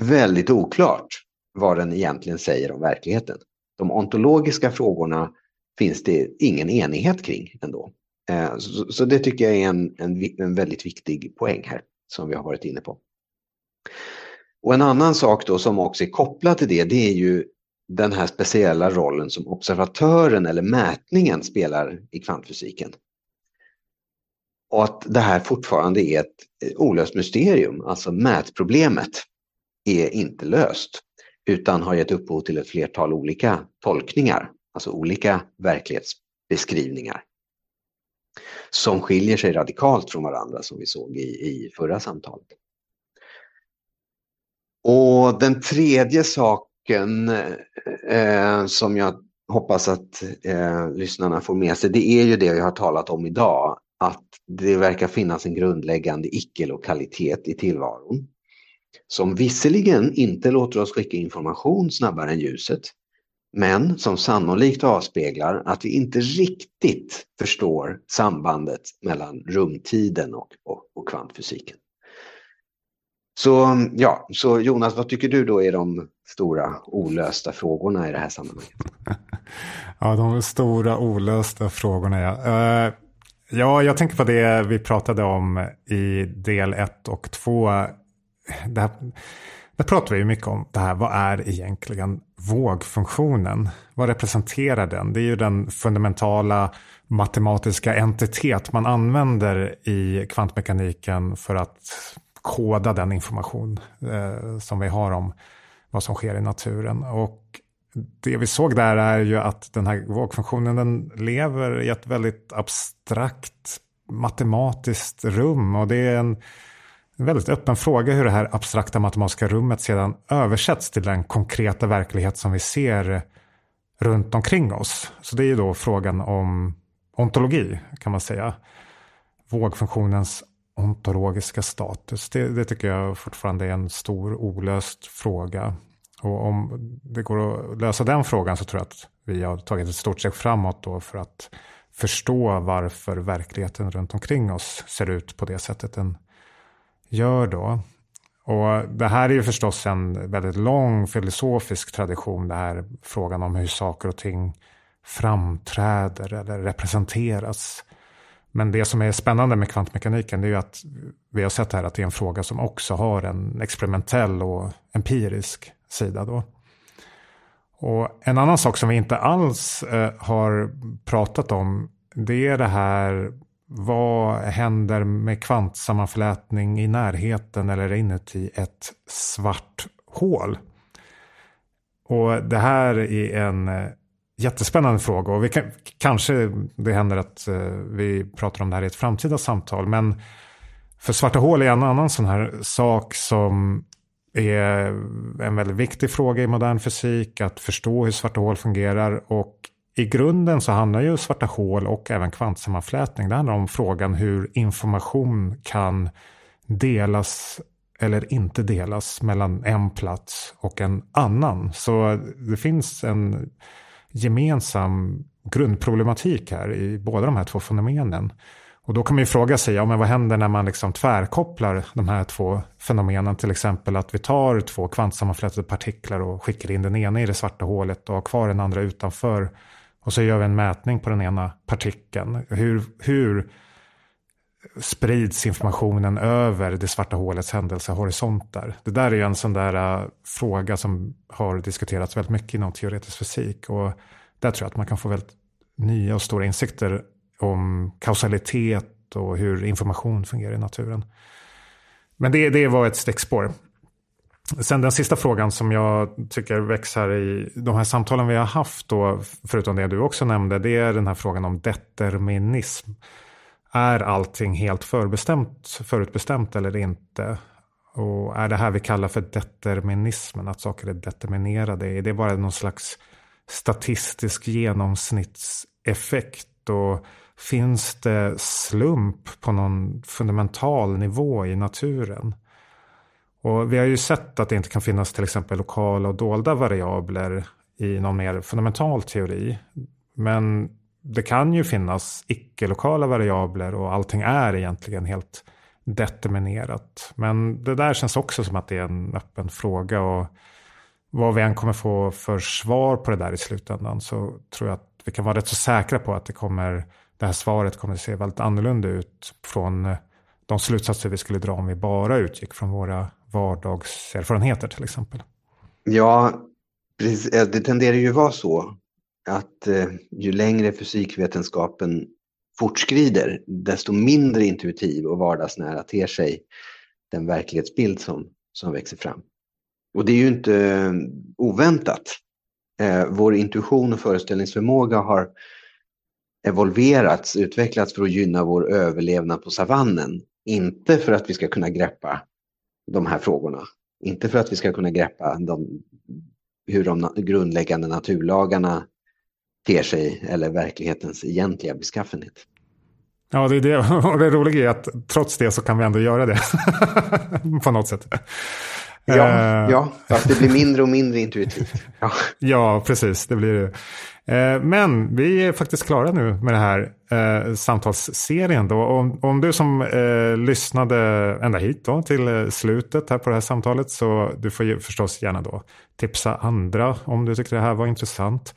väldigt oklart vad den egentligen säger om verkligheten. De ontologiska frågorna finns det ingen enighet kring ändå. Eh, så det tycker jag är en, en, en väldigt viktig poäng här som vi har varit inne på. Och en annan sak då som också är kopplad till det, det är ju den här speciella rollen som observatören eller mätningen spelar i kvantfysiken. Och att det här fortfarande är ett eh, olöst mysterium, alltså mätproblemet är inte löst utan har gett upphov till ett flertal olika tolkningar, alltså olika verklighetsbeskrivningar som skiljer sig radikalt från varandra som vi såg i, i förra samtalet. Och den tredje saken eh, som jag hoppas att eh, lyssnarna får med sig, det är ju det jag har talat om idag, att det verkar finnas en grundläggande icke-lokalitet i tillvaron som visserligen inte låter oss skicka information snabbare än ljuset, men som sannolikt avspeglar att vi inte riktigt förstår sambandet mellan rumtiden och, och, och kvantfysiken. Så, ja, så Jonas, vad tycker du då är de stora olösta frågorna i det här sammanhanget? Ja, de stora olösta frågorna ja. Uh, ja, jag tänker på det vi pratade om i del 1 och 2. Där, där pratar vi ju mycket om det här, vad är egentligen vågfunktionen? Vad representerar den? Det är ju den fundamentala matematiska entitet man använder i kvantmekaniken för att koda den information eh, som vi har om vad som sker i naturen. Och det vi såg där är ju att den här vågfunktionen den lever i ett väldigt abstrakt matematiskt rum. Och det är en väldigt öppen fråga hur det här abstrakta matematiska rummet sedan översätts till den konkreta verklighet som vi ser runt omkring oss. Så det är ju då frågan om ontologi kan man säga. Vågfunktionens ontologiska status. Det, det, tycker jag fortfarande är en stor olöst fråga. Och om det går att lösa den frågan så tror jag att vi har tagit ett stort steg framåt då för att förstå varför verkligheten runt omkring oss ser ut på det sättet den gör då. Och det här är ju förstås en väldigt lång filosofisk tradition, det här frågan om hur saker och ting framträder eller representeras. Men det som är spännande med kvantmekaniken är ju att vi har sett här att det är en fråga som också har en experimentell och empirisk sida då. Och en annan sak som vi inte alls eh, har pratat om det är det här vad händer med kvantsammanflätning i närheten eller inuti ett svart hål? Och det här är en eh, jättespännande fråga och vi kan, kanske det händer att eh, vi pratar om det här i ett framtida samtal. Men för svarta hål är en annan sån här sak som är en väldigt viktig fråga i modern fysik. Att förstå hur svarta hål fungerar. Och i grunden så handlar ju svarta hål och även kvantsammanflätning. Det handlar om frågan hur information kan delas eller inte delas mellan en plats och en annan. Så det finns en gemensam grundproblematik här i båda de här två fenomenen. Och då kan man ju fråga sig, ja, men vad händer när man liksom tvärkopplar de här två fenomenen? Till exempel att vi tar två kvantsammanflätade partiklar och skickar in den ena i det svarta hålet och har kvar den andra utanför. Och så gör vi en mätning på den ena partikeln. Hur, hur sprids informationen över det svarta hålets händelsehorisonter? Det där är ju en sån där uh, fråga som har diskuterats väldigt mycket inom teoretisk fysik. Och där tror jag att man kan få väldigt nya och stora insikter om kausalitet och hur information fungerar i naturen. Men det, det var ett stickspår. Sen den sista frågan som jag tycker växer i de här samtalen vi har haft, då, förutom det du också nämnde, det är den här frågan om determinism. Är allting helt förbestämt, förutbestämt eller inte? Och är det här vi kallar för determinismen, att saker är determinerade? Är det bara någon slags statistisk genomsnittseffekt? Och finns det slump på någon fundamental nivå i naturen? Och vi har ju sett att det inte kan finnas till exempel lokala och dolda variabler i någon mer fundamental teori. Men det kan ju finnas icke-lokala variabler och allting är egentligen helt determinerat. Men det där känns också som att det är en öppen fråga. Och vad vi än kommer få för svar på det där i slutändan så tror jag att vi kan vara rätt så säkra på att det, kommer, det här svaret kommer att se väldigt annorlunda ut från de slutsatser vi skulle dra om vi bara utgick från våra vardagserfarenheter till exempel. Ja, eh, det tenderar ju vara så att eh, ju längre fysikvetenskapen fortskrider, desto mindre intuitiv och vardagsnära ter sig den verklighetsbild som, som växer fram. Och det är ju inte eh, oväntat. Eh, vår intuition och föreställningsförmåga har evolverats, utvecklats för att gynna vår överlevnad på savannen. Inte för att vi ska kunna greppa de här frågorna. Inte för att vi ska kunna greppa de, hur de grundläggande naturlagarna ter sig eller verklighetens egentliga beskaffenhet. Ja, det är det. Och det roliga är att trots det så kan vi ändå göra det. på något sätt. Ja, uh, ja, fast det blir mindre och mindre intuitivt. Ja, ja precis. Det blir det. Uh, men vi är faktiskt klara nu med den här uh, samtalsserien. Då. Om, om du som lyssnade ända hit då, till slutet här på det här samtalet så du får förstås gärna då tipsa andra om du tycker det här var intressant.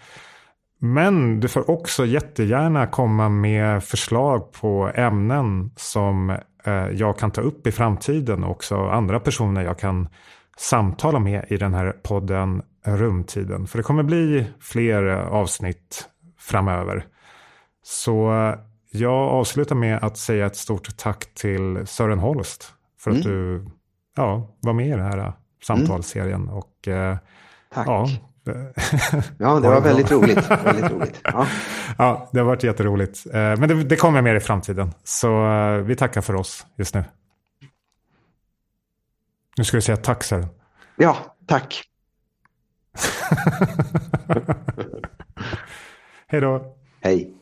Men du får också jättegärna komma med förslag på ämnen som jag kan ta upp i framtiden och också andra personer jag kan samtala med i den här podden Rumtiden. För det kommer bli fler avsnitt framöver. Så jag avslutar med att säga ett stort tack till Sören Holst för att mm. du ja, var med i den här samtalsserien. Mm. Och, eh. Ja, ja, det var väldigt roligt. väldigt roligt. Ja. ja, det har varit jätteroligt. Eh, men det, det kommer mer i framtiden. Så eh, vi tackar för oss just nu. Nu ska du säga tack Sören. Ja, tack. Hej då. Hej.